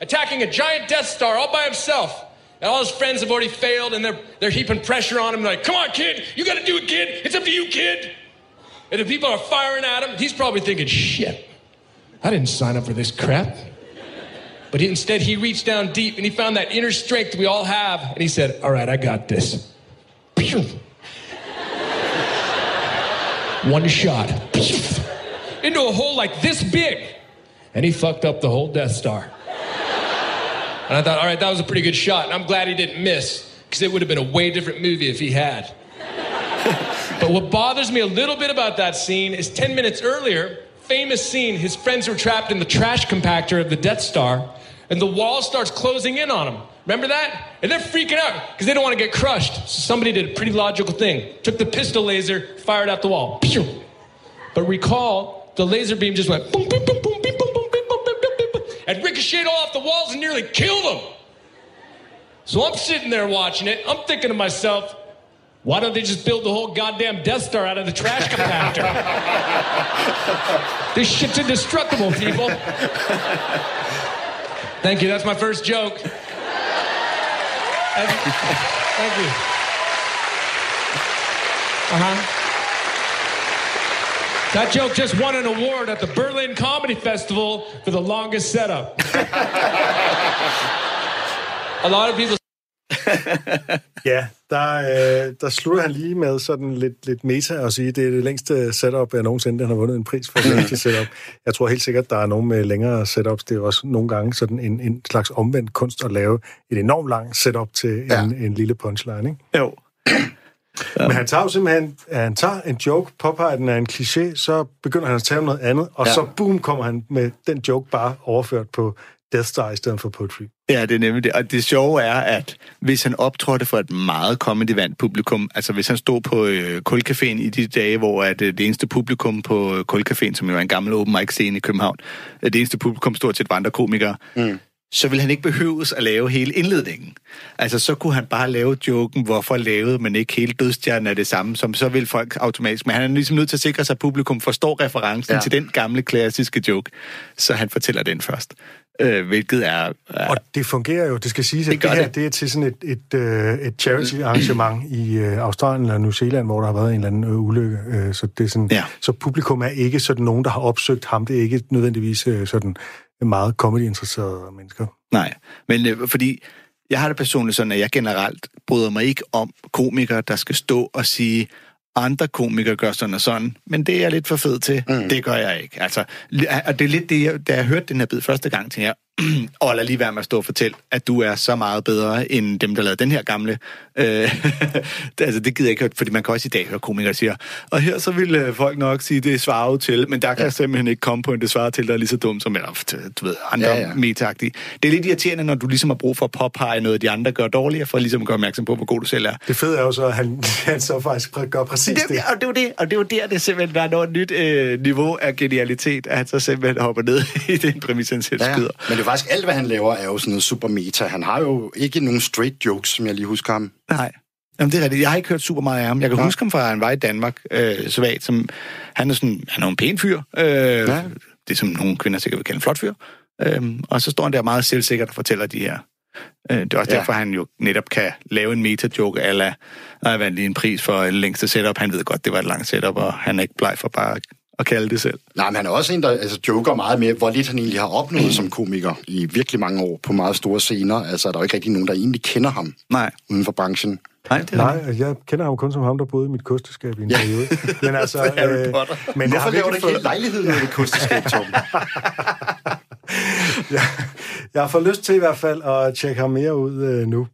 attacking a giant Death Star all by himself. And all his friends have already failed, and they're, they're heaping pressure on him. They're like, come on, kid, you got to do it, kid. It's up to you, kid. And the people are firing at him. He's probably thinking, shit, I didn't sign up for this crap. But instead, he reached down deep and he found that inner strength we all have. And he said, all right, I got this. One shot. Into a hole like this big. And he fucked up the whole Death Star. And I thought, all right, that was a pretty good shot. And I'm glad he didn't miss, because it would have been a way different movie if he had. but what bothers me a little bit about that scene is 10 minutes earlier, famous scene, his friends were trapped in the trash compactor of the Death Star, and the wall starts closing in on them. Remember that? And they're freaking out because they don't want to get crushed. So somebody did a pretty logical thing. Took the pistol laser, fired out the wall. But recall, the laser beam just went boom, boom, boom, boom, all off the walls and nearly killed them. So I'm sitting there watching it. I'm thinking to myself, why don't they just build the whole goddamn Death Star out of the trash compactor? this shit's indestructible, people. Thank you. That's my first joke. Thank you. Uh huh. That joke just won an award at the Berlin Comedy Festival for the longest setup. A lot of people Ja, der, øh, der slutter han lige med sådan lidt, lidt meta og sige, det er det længste setup, jeg nogensinde har vundet en pris for det længste setup. Jeg tror helt sikkert, der er nogen med længere setups. Det er også nogle gange sådan en, en slags omvendt kunst at lave et enormt langt setup til en, Ja. en lille punchline, ikke? Jo. Men han tager jo simpelthen, han tager en joke, påpeger den er en kliché, så begynder han at tale om noget andet, og Ja. så boom, kommer han med den joke bare overført på Death Star i stedet for Poetry. Ja, det er nemlig det. Og det sjove er, at hvis han optrådte for et meget comedy-vant publikum, altså hvis han stod på øh, Kulcaféen i de dage, hvor at, øh, det eneste publikum på øh, Kulcaféen, som jo er en gammel open mic scene i København, øh, det eneste publikum stort set var andre komikere, mm. Så ville han ikke behøves at lave hele indledningen. Altså, så kunne han bare lave joken, hvorfor lavede man ikke hele dødstjernen af det samme, som så vil folk automatisk. Men han er ligesom nødt til at sikre sig, at publikum forstår referencen ja. Til den gamle klassiske joke, så han fortæller den først. Øh, hvilket er... er Og det fungerer jo, det skal siges, at Det det, her det. det er til sådan et, et, øh, et charity-arrangement i øh, Australien eller New Zealand, hvor der har været en eller anden øh, ulykke. Øh, så, det er sådan, Ja. så publikum er ikke sådan nogen, der har opsøgt ham. Det er ikke nødvendigvis øh, sådan meget comedy-interesserede mennesker. Nej, men øh, fordi jeg har det personligt sådan, at jeg generelt bryder mig ikke om komikere, der skal stå og sige, andre komikere gør sådan og sådan, men det er jeg lidt for fed til. Mm. Det gør jeg ikke. Altså, og det er lidt det, jeg, da jeg hørte den her bid første gang, tænkte jeg, og lad lige være med at stå og fortælle, at du er så meget bedre end dem, der lavede den her gamle. Øh, altså, det gider jeg ikke, høre, fordi man kan også i dag høre komikere sige, og her så vil øh, folk nok sige, det er svaret til, men der kan ja. jeg simpelthen ikke komme på en det svarer til, der er lige så dum som, eller, du ved, andre ja, Ja, ja. ja. meta Det er lidt irriterende, når du ligesom har brug for at påpege noget, de andre gør dårligere, for ligesom at gøre opmærksom på, hvor god du selv er. Det fede er jo så, at han, han så faktisk gør præcis Det, det. og det er det, og det er jo der, det simpelthen der er noget nyt øh, niveau af genialitet, at han så simpelthen hopper ned i den præmis, han selv Ja, ja. Er faktisk alt, hvad han laver, er jo sådan noget super meta. Han har jo ikke nogen straight jokes, som jeg lige husker ham. Nej. Jamen, det er rigtigt. Jeg har ikke hørt super meget af ham. Jeg kan Nej. huske ham fra, han var i Danmark, øh, svagt, som han er sådan, han er jo en pæn fyr. Øh, ja. Det som nogle kvinder sikkert vil kalde en flot fyr. Øh, og så står han der meget selvsikkert og fortæller de her. Øh, det er også ja. Ja. derfor, han jo netop kan lave en meta-joke, eller jeg vandt lige en pris for det længste setup. Han ved godt, det var et langt setup, og han er ikke bleg for bare at kalde det selv. Nej, men han er også en, der altså, joker meget med, hvor lidt han egentlig har opnået som komiker i virkelig mange år på meget store scener. Altså, der er jo ikke rigtig nogen, der egentlig kender ham Nej. uden for branchen. Nej, det er Nej, jeg kender ham kun som ham, der boede i mit kosteskab i en periode. Men altså, Harry Potter. men jeg har Hvorfor laver du ikke hele lejligheden med et kosteskab, Tom? jeg, jeg har fået lyst til i hvert fald at tjekke ham mere ud øh, nu.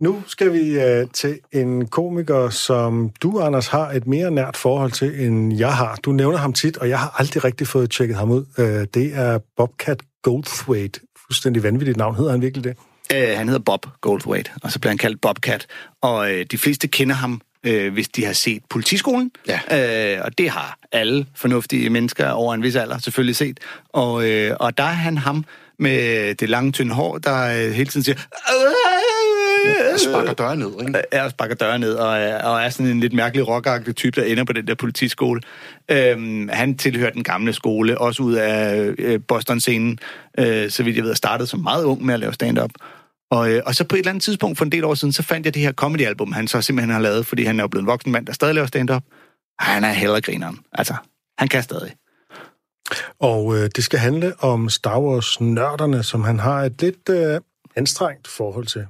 Nu skal vi øh, til en komiker, som du, Anders, har et mere nært forhold til, end jeg har. Du nævner ham tit, og jeg har aldrig rigtig fået tjekket ham ud. Øh, det er Bobcat Goldthwait. Fuldstændig vanvittigt navn. Hedder han virkelig det? Øh, han hedder Bob Goldthwait, og så bliver han kaldt Bobcat. Og øh, de fleste kender ham, øh, hvis de har set politiskolen. Ja. Øh, og det har alle fornuftige mennesker over en vis alder selvfølgelig set. Og, øh, og der er han ham med det lange, tynde hår, der øh, hele tiden siger... Sparker døren ned, ikke? og sparker døren ned, og, er- og er sådan en lidt mærkelig rockagtig type, der ender på den der politiskole. Øhm, han tilhører den gamle skole, også ud af øh, Boston-scenen, øh, så vidt jeg ved, startede som meget ung med at lave stand-up. Og, øh, og så på et eller andet tidspunkt for en del år siden, så fandt jeg det her comedy-album, han så simpelthen har lavet, fordi han er jo blevet en voksen mand, der stadig laver stand-up. Han er heller grineren. Altså, han kan stadig. Og øh, det skal handle om Star Wars-nørderne, som han har et lidt øh, anstrengt forhold til.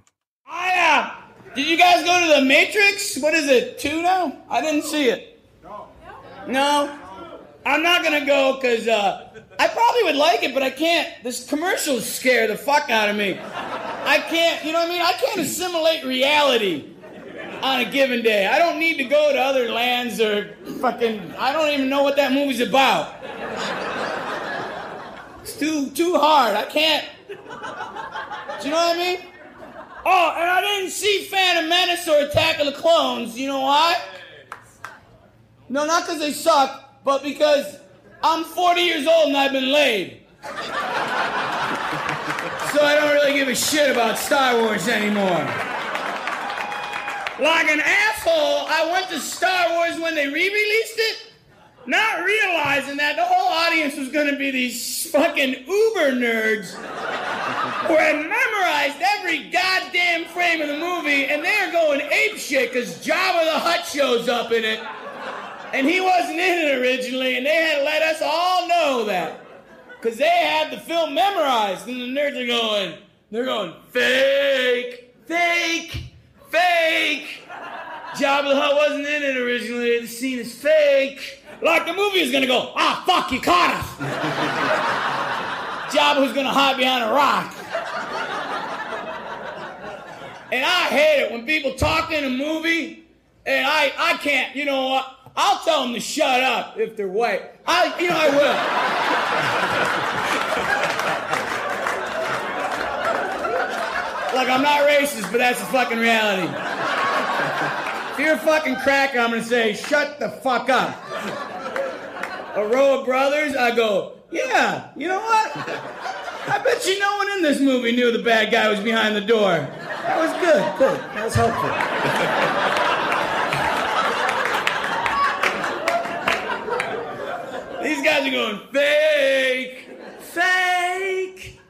Did you guys go to the Matrix? What is it, two now? I didn't see it. No. No? I'm not gonna go because uh, I probably would like it, but I can't. This commercials scare the fuck out of me. I can't, you know what I mean? I can't assimilate reality on a given day. I don't need to go to other lands or fucking. I don't even know what that movie's about. It's too too hard. I can't. Do you know what I mean? Oh, and I didn't see Phantom Menace or Attack of the Clones. You know why? No, not because they suck, but because I'm 40 years old and I've been laid. so I don't really give a shit about Star Wars anymore. Like an asshole, I went to Star Wars when they re-released it, not realizing that the whole audience was going to be these fucking uber nerds who had memorized every frame of the movie, and they're going ape shit because Jabba the Hutt shows up in it, and he wasn't in it originally, and they had to let us all know that because they had the film memorized, and the nerds are going, they're going fake, fake, fake. Jabba the Hutt wasn't in it originally. The scene is fake. Like the movie is gonna go, ah, fuck, you caught us. Jabba was gonna hide behind a rock. And I hate it when people talk in a movie and I, I can't, you know what? I'll tell them to shut up if they're white. I, you know, I will. like, I'm not racist, but that's a fucking reality. If you're a fucking cracker, I'm gonna say, shut the fuck up. A row of brothers, I go, yeah, you know what? I bet you no one in this movie knew the bad guy was behind the door. That was good, good. That was helpful. These guys are going, fake, fake.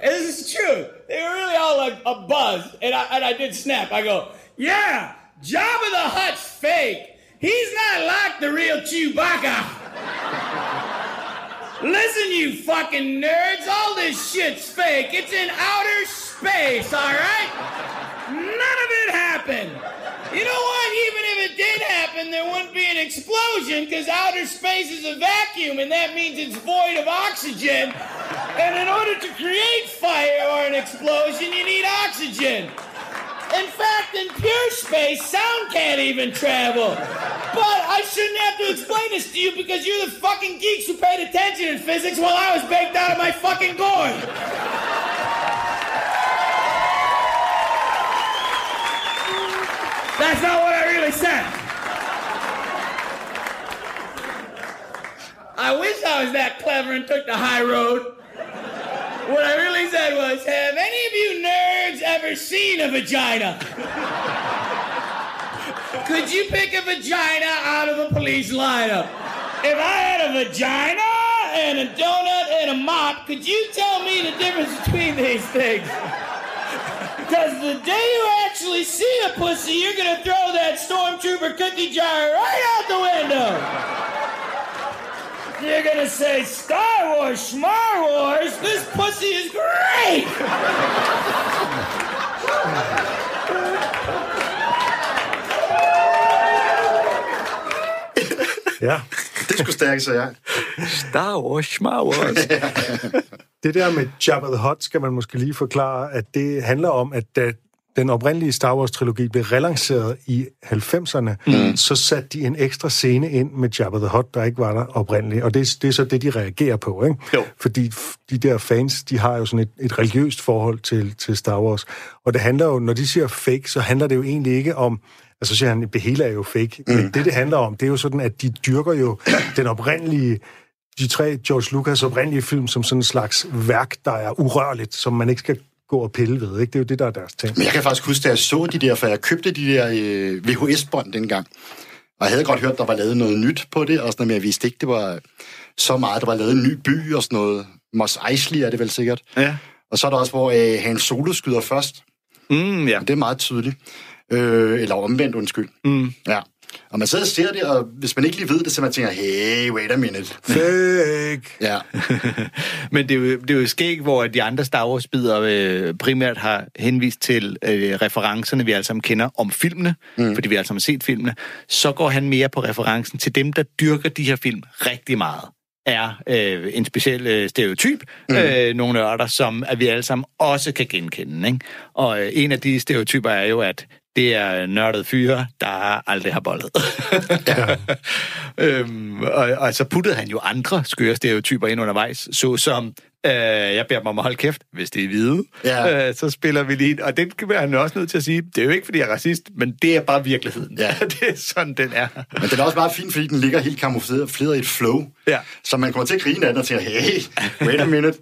And this is true. They were really all like a buzz. And I, and I did snap. I go, yeah, Jabba the Hutt's fake. He's not like the real Chewbacca. Listen, you fucking nerds, all this shit's fake. It's in outer space, all right? None of it happened. You know what? Even if it did happen, there wouldn't be an explosion because outer space is a vacuum and that means it's void of oxygen. And in order to create fire or an explosion, you need oxygen. In fact, in pure space, sound can't even travel. But I shouldn't have to explain this to you because you're the fucking geeks who paid attention in physics while I was baked out of my fucking gourd. That's not what I really said. I wish I was that clever and took the high road. What I really said was, have any of you nerds ever seen a vagina? Could you pick a vagina out of a police lineup? If I had a vagina and a donut and a mop, could you tell me the difference between these things? Because the day you actually see a pussy, you're gonna throw that stormtrooper cookie jar right out the window. You're gonna say, Star Wars, Smar Wars, this pussy is great! Ja, Det skulle stærkt, så jeg. Star Wars, Smar Wars. det der med Jabba the Hutt skal man måske lige forklare, at det handler om, at da den oprindelige Star Wars-trilogi blev relanceret i 90'erne, mm. så satte de en ekstra scene ind med Jabba the Hutt, der ikke var der oprindeligt. Og det, det er så det, de reagerer på, ikke? Jo. Fordi de der fans, de har jo sådan et, et religiøst forhold til, til Star Wars. Og det handler jo, når de siger fake, så handler det jo egentlig ikke om... Altså, så siger han, Behela er jo fake. Mm. Men det, det handler om, det er jo sådan, at de dyrker jo den oprindelige de tre George Lucas oprindelige film som sådan en slags værk, der er urørligt, som man ikke skal gå og pille ved. Ikke? Det er jo det, der er deres ting. Men jeg kan faktisk huske, da jeg så de der, for jeg købte de der øh, VHS-bånd dengang. Og jeg havde godt hørt, der var lavet noget nyt på det, og sådan noget, men jeg vidste ikke, det var så meget. Der var lavet en ny by og sådan noget. Mos Eisley er det vel sikkert. Ja. Og så er der også, hvor øh, Han Solo skyder først. Mm, ja. Det er meget tydeligt. Øh, eller omvendt, undskyld. Mm. Ja. Og man sidder og ser det, og hvis man ikke lige ved det, så man tænker, hey, wait a minute. Fake! Ja. Men det er, jo, det er jo skæg, hvor de andre Star wars øh, primært har henvist til øh, referencerne, vi alle sammen kender om filmene, mm. fordi vi alle sammen har set filmene. Så går han mere på referencen til dem, der dyrker de her film rigtig meget er øh, en speciel øh, stereotyp, mm. øh, nogle nørder, som at vi alle sammen også kan genkende. Ikke? Og øh, en af de stereotyper er jo, at det er nørdet fyre, der aldrig har bollet. ja. øhm, og, og så puttede han jo andre skøre stereotyper ind undervejs, såsom Øh, jeg beder mig om at holde kæft, hvis det er hvide. Ja. Øh, så spiller vi lige... Og det kan han også nødt til at sige. Det er jo ikke, fordi jeg er racist, men det er bare virkeligheden. Ja. det er sådan, den er. Men den er også meget fin, fordi den ligger helt kamufleret i et flow. Ja. Så man kommer til at grine af den og tænker, hey, wait a minute.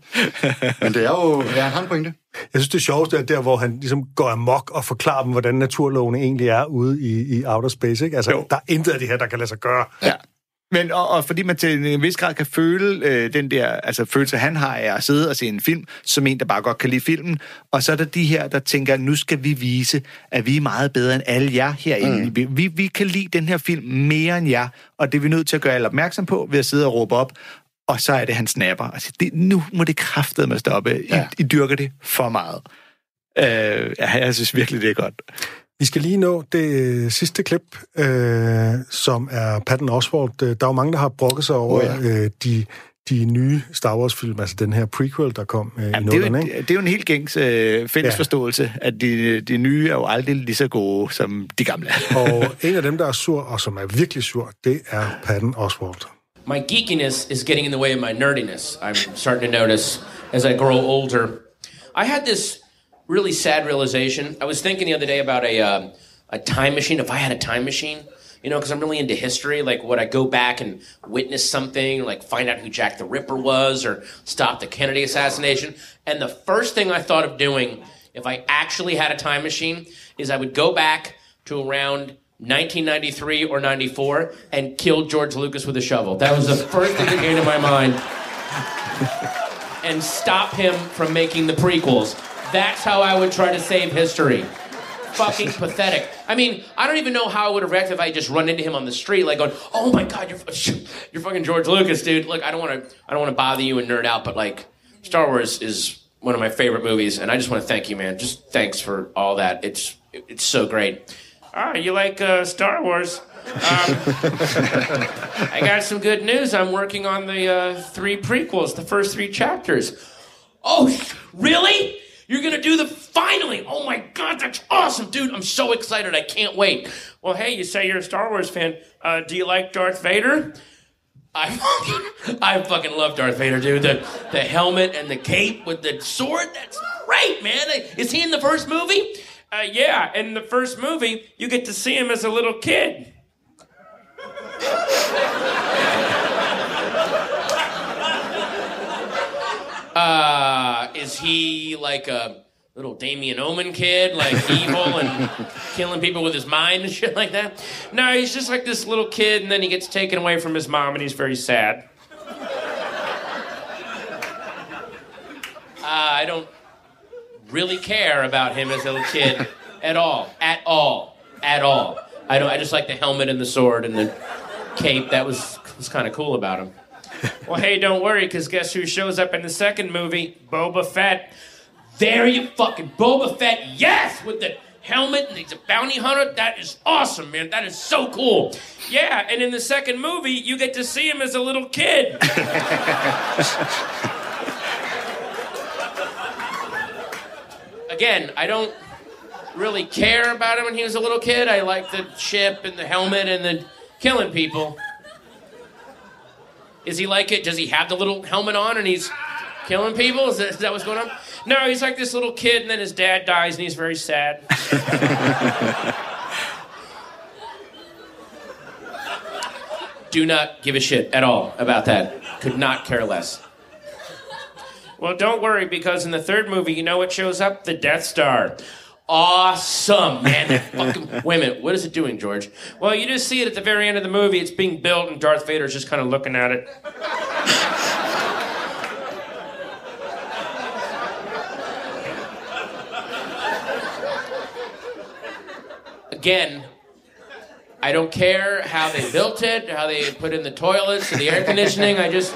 men det er jo... Ja, han har en pointe. Jeg synes, det sjoveste er der, hvor han ligesom går amok og forklarer dem, hvordan naturlovene egentlig er ude i, i outer space. Ikke? Altså, jo. der er intet af det her, der kan lade sig gøre. Ja. Men, og, og fordi man til en vis grad kan føle øh, den der altså, følelse, han har af at sidde og se en film, som en, der bare godt kan lide filmen. Og så er der de her, der tænker, nu skal vi vise, at vi er meget bedre end alle jer herinde. Mm. Vi, vi kan lide den her film mere end jer, og det er vi nødt til at gøre alle opmærksom på ved at sidde og råbe op. Og så er det, han snapper. Altså, det, nu må det kraftede med stoppe. I, ja. I dyrker det for meget. Øh, ja, jeg synes virkelig, det er godt. Vi skal lige nå det øh, sidste klip, øh, som er Patton Oswalt. Øh, der er jo mange, der har brokket sig over oh, ja. øh, de, de nye Star Wars-film, altså den her prequel, der kom øh, Jamen, i det, er jo, ikke? det er jo en helt gængs øh, fælles ja. forståelse, at de, de nye er jo aldrig lige så gode som de gamle. og en af dem, der er sur, og som er virkelig sur, det er Patton Oswalt. My geekiness is getting in the way of my nerdiness. I'm starting to notice as I grow older. I had this really sad realization. I was thinking the other day about a uh, a time machine. If I had a time machine, you know, because I'm really into history. Like, would I go back and witness something, like find out who Jack the Ripper was, or stop the Kennedy assassination? And the first thing I thought of doing, if I actually had a time machine, is I would go back to around 1993 or 94 and kill George Lucas with a shovel. That was the first thing that came to my mind. and stop him from making the prequels. That's how I would try to save history. Fucking pathetic. I mean, I don't even know how I would have reacted if I just run into him on the street, like going, "Oh my god, you're you're fucking George Lucas, dude." Look, I don't want to I don't want to bother you and nerd out, but like, Star Wars is one of my favorite movies, and I just want to thank you, man. Just thanks for all that. It's it's so great. Ah, you like uh, Star Wars? Um, I got some good news. I'm working on the uh, three prequels, the first three chapters. Oh, really? You're gonna do the finally. Oh my god, that's awesome, dude! I'm so excited. I can't wait. Well, hey, you say you're a Star Wars fan. Uh, do you like Darth Vader? I fucking, I fucking love Darth Vader, dude. The the helmet and the cape with the sword. That's great, man. Is he in the first movie? Uh, yeah, in the first movie, you get to see him as a little kid. Uh, is he like a little Damien Omen kid, like evil and killing people with his mind and shit like that? No, he's just like this little kid, and then he gets taken away from his mom, and he's very sad. Uh, I don't really care about him as a little kid at all, at all, at all. I don't. I just like the helmet and the sword and the cape. That was was kind of cool about him. well, hey, don't worry, because guess who shows up in the second movie? Boba Fett. There you fucking Boba Fett, yes, with the helmet and he's a bounty hunter. That is awesome, man. That is so cool. Yeah, and in the second movie, you get to see him as a little kid. Again, I don't really care about him when he was a little kid. I like the chip and the helmet and the killing people. Is he like it? Does he have the little helmet on and he's killing people? Is that, is that what's going on? No, he's like this little kid, and then his dad dies, and he's very sad. Do not give a shit at all about that. Could not care less. Well, don't worry, because in the third movie, you know what shows up? The Death Star awesome, man. Fucking, wait a minute, what is it doing, George? Well, you just see it at the very end of the movie. It's being built, and Darth Vader's just kind of looking at it. Again, I don't care how they built it, how they put in the toilets or the air conditioning. I just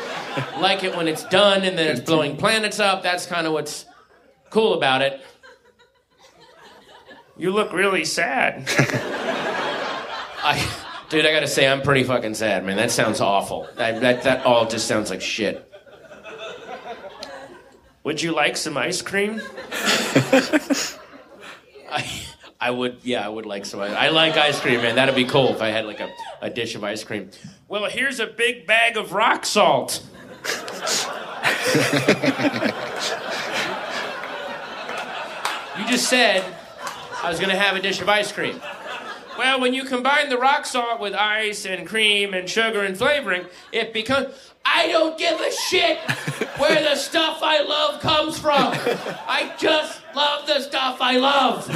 like it when it's done and then it's blowing planets up. That's kind of what's cool about it. You look really sad. I, dude, I gotta say, I'm pretty fucking sad, man. That sounds awful. That, that, that all just sounds like shit. Would you like some ice cream? I, I would, yeah, I would like some. I like ice cream, man. That'd be cool if I had like a, a dish of ice cream. Well, here's a big bag of rock salt. you just said I was gonna have a dish of ice cream. Well, when you combine the rock salt with ice and cream and sugar and flavoring, it becomes. I don't give a shit where the stuff I love comes from. I just love the stuff I love.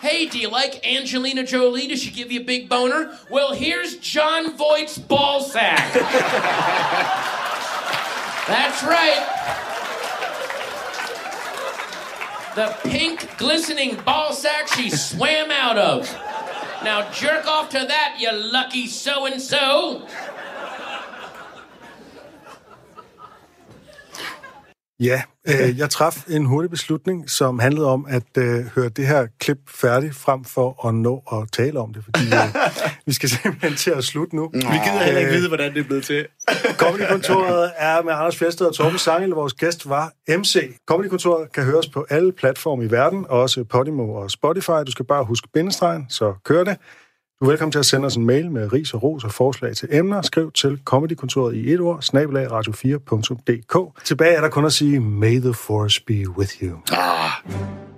Hey, do you like Angelina Jolie? Does she give you a big boner? Well, here's John Voight's ball sack. That's right. The pink, glistening ball sack she swam out of. Now jerk off to that, you lucky so and so. Ja, øh, jeg traf en hurtig beslutning, som handlede om at øh, høre det her klip færdigt, frem for at nå at tale om det, fordi øh, vi skal simpelthen til at slutte nu. Vi gider heller ikke vide, hvordan det er blevet til. Comedykontoret er med Anders Fjelsted og Torben Sangel. Vores gæst var MC. Comedykontoret kan høres på alle platforme i verden, også Podimo og Spotify. Du skal bare huske bindestregen, så kør det. Du er velkommen til at sende os en mail med ris og ros og forslag til emner. Skriv til comedykontoret i et ord, snabelag radio4.dk. Tilbage er der kun at sige, may the force be with you. Ah.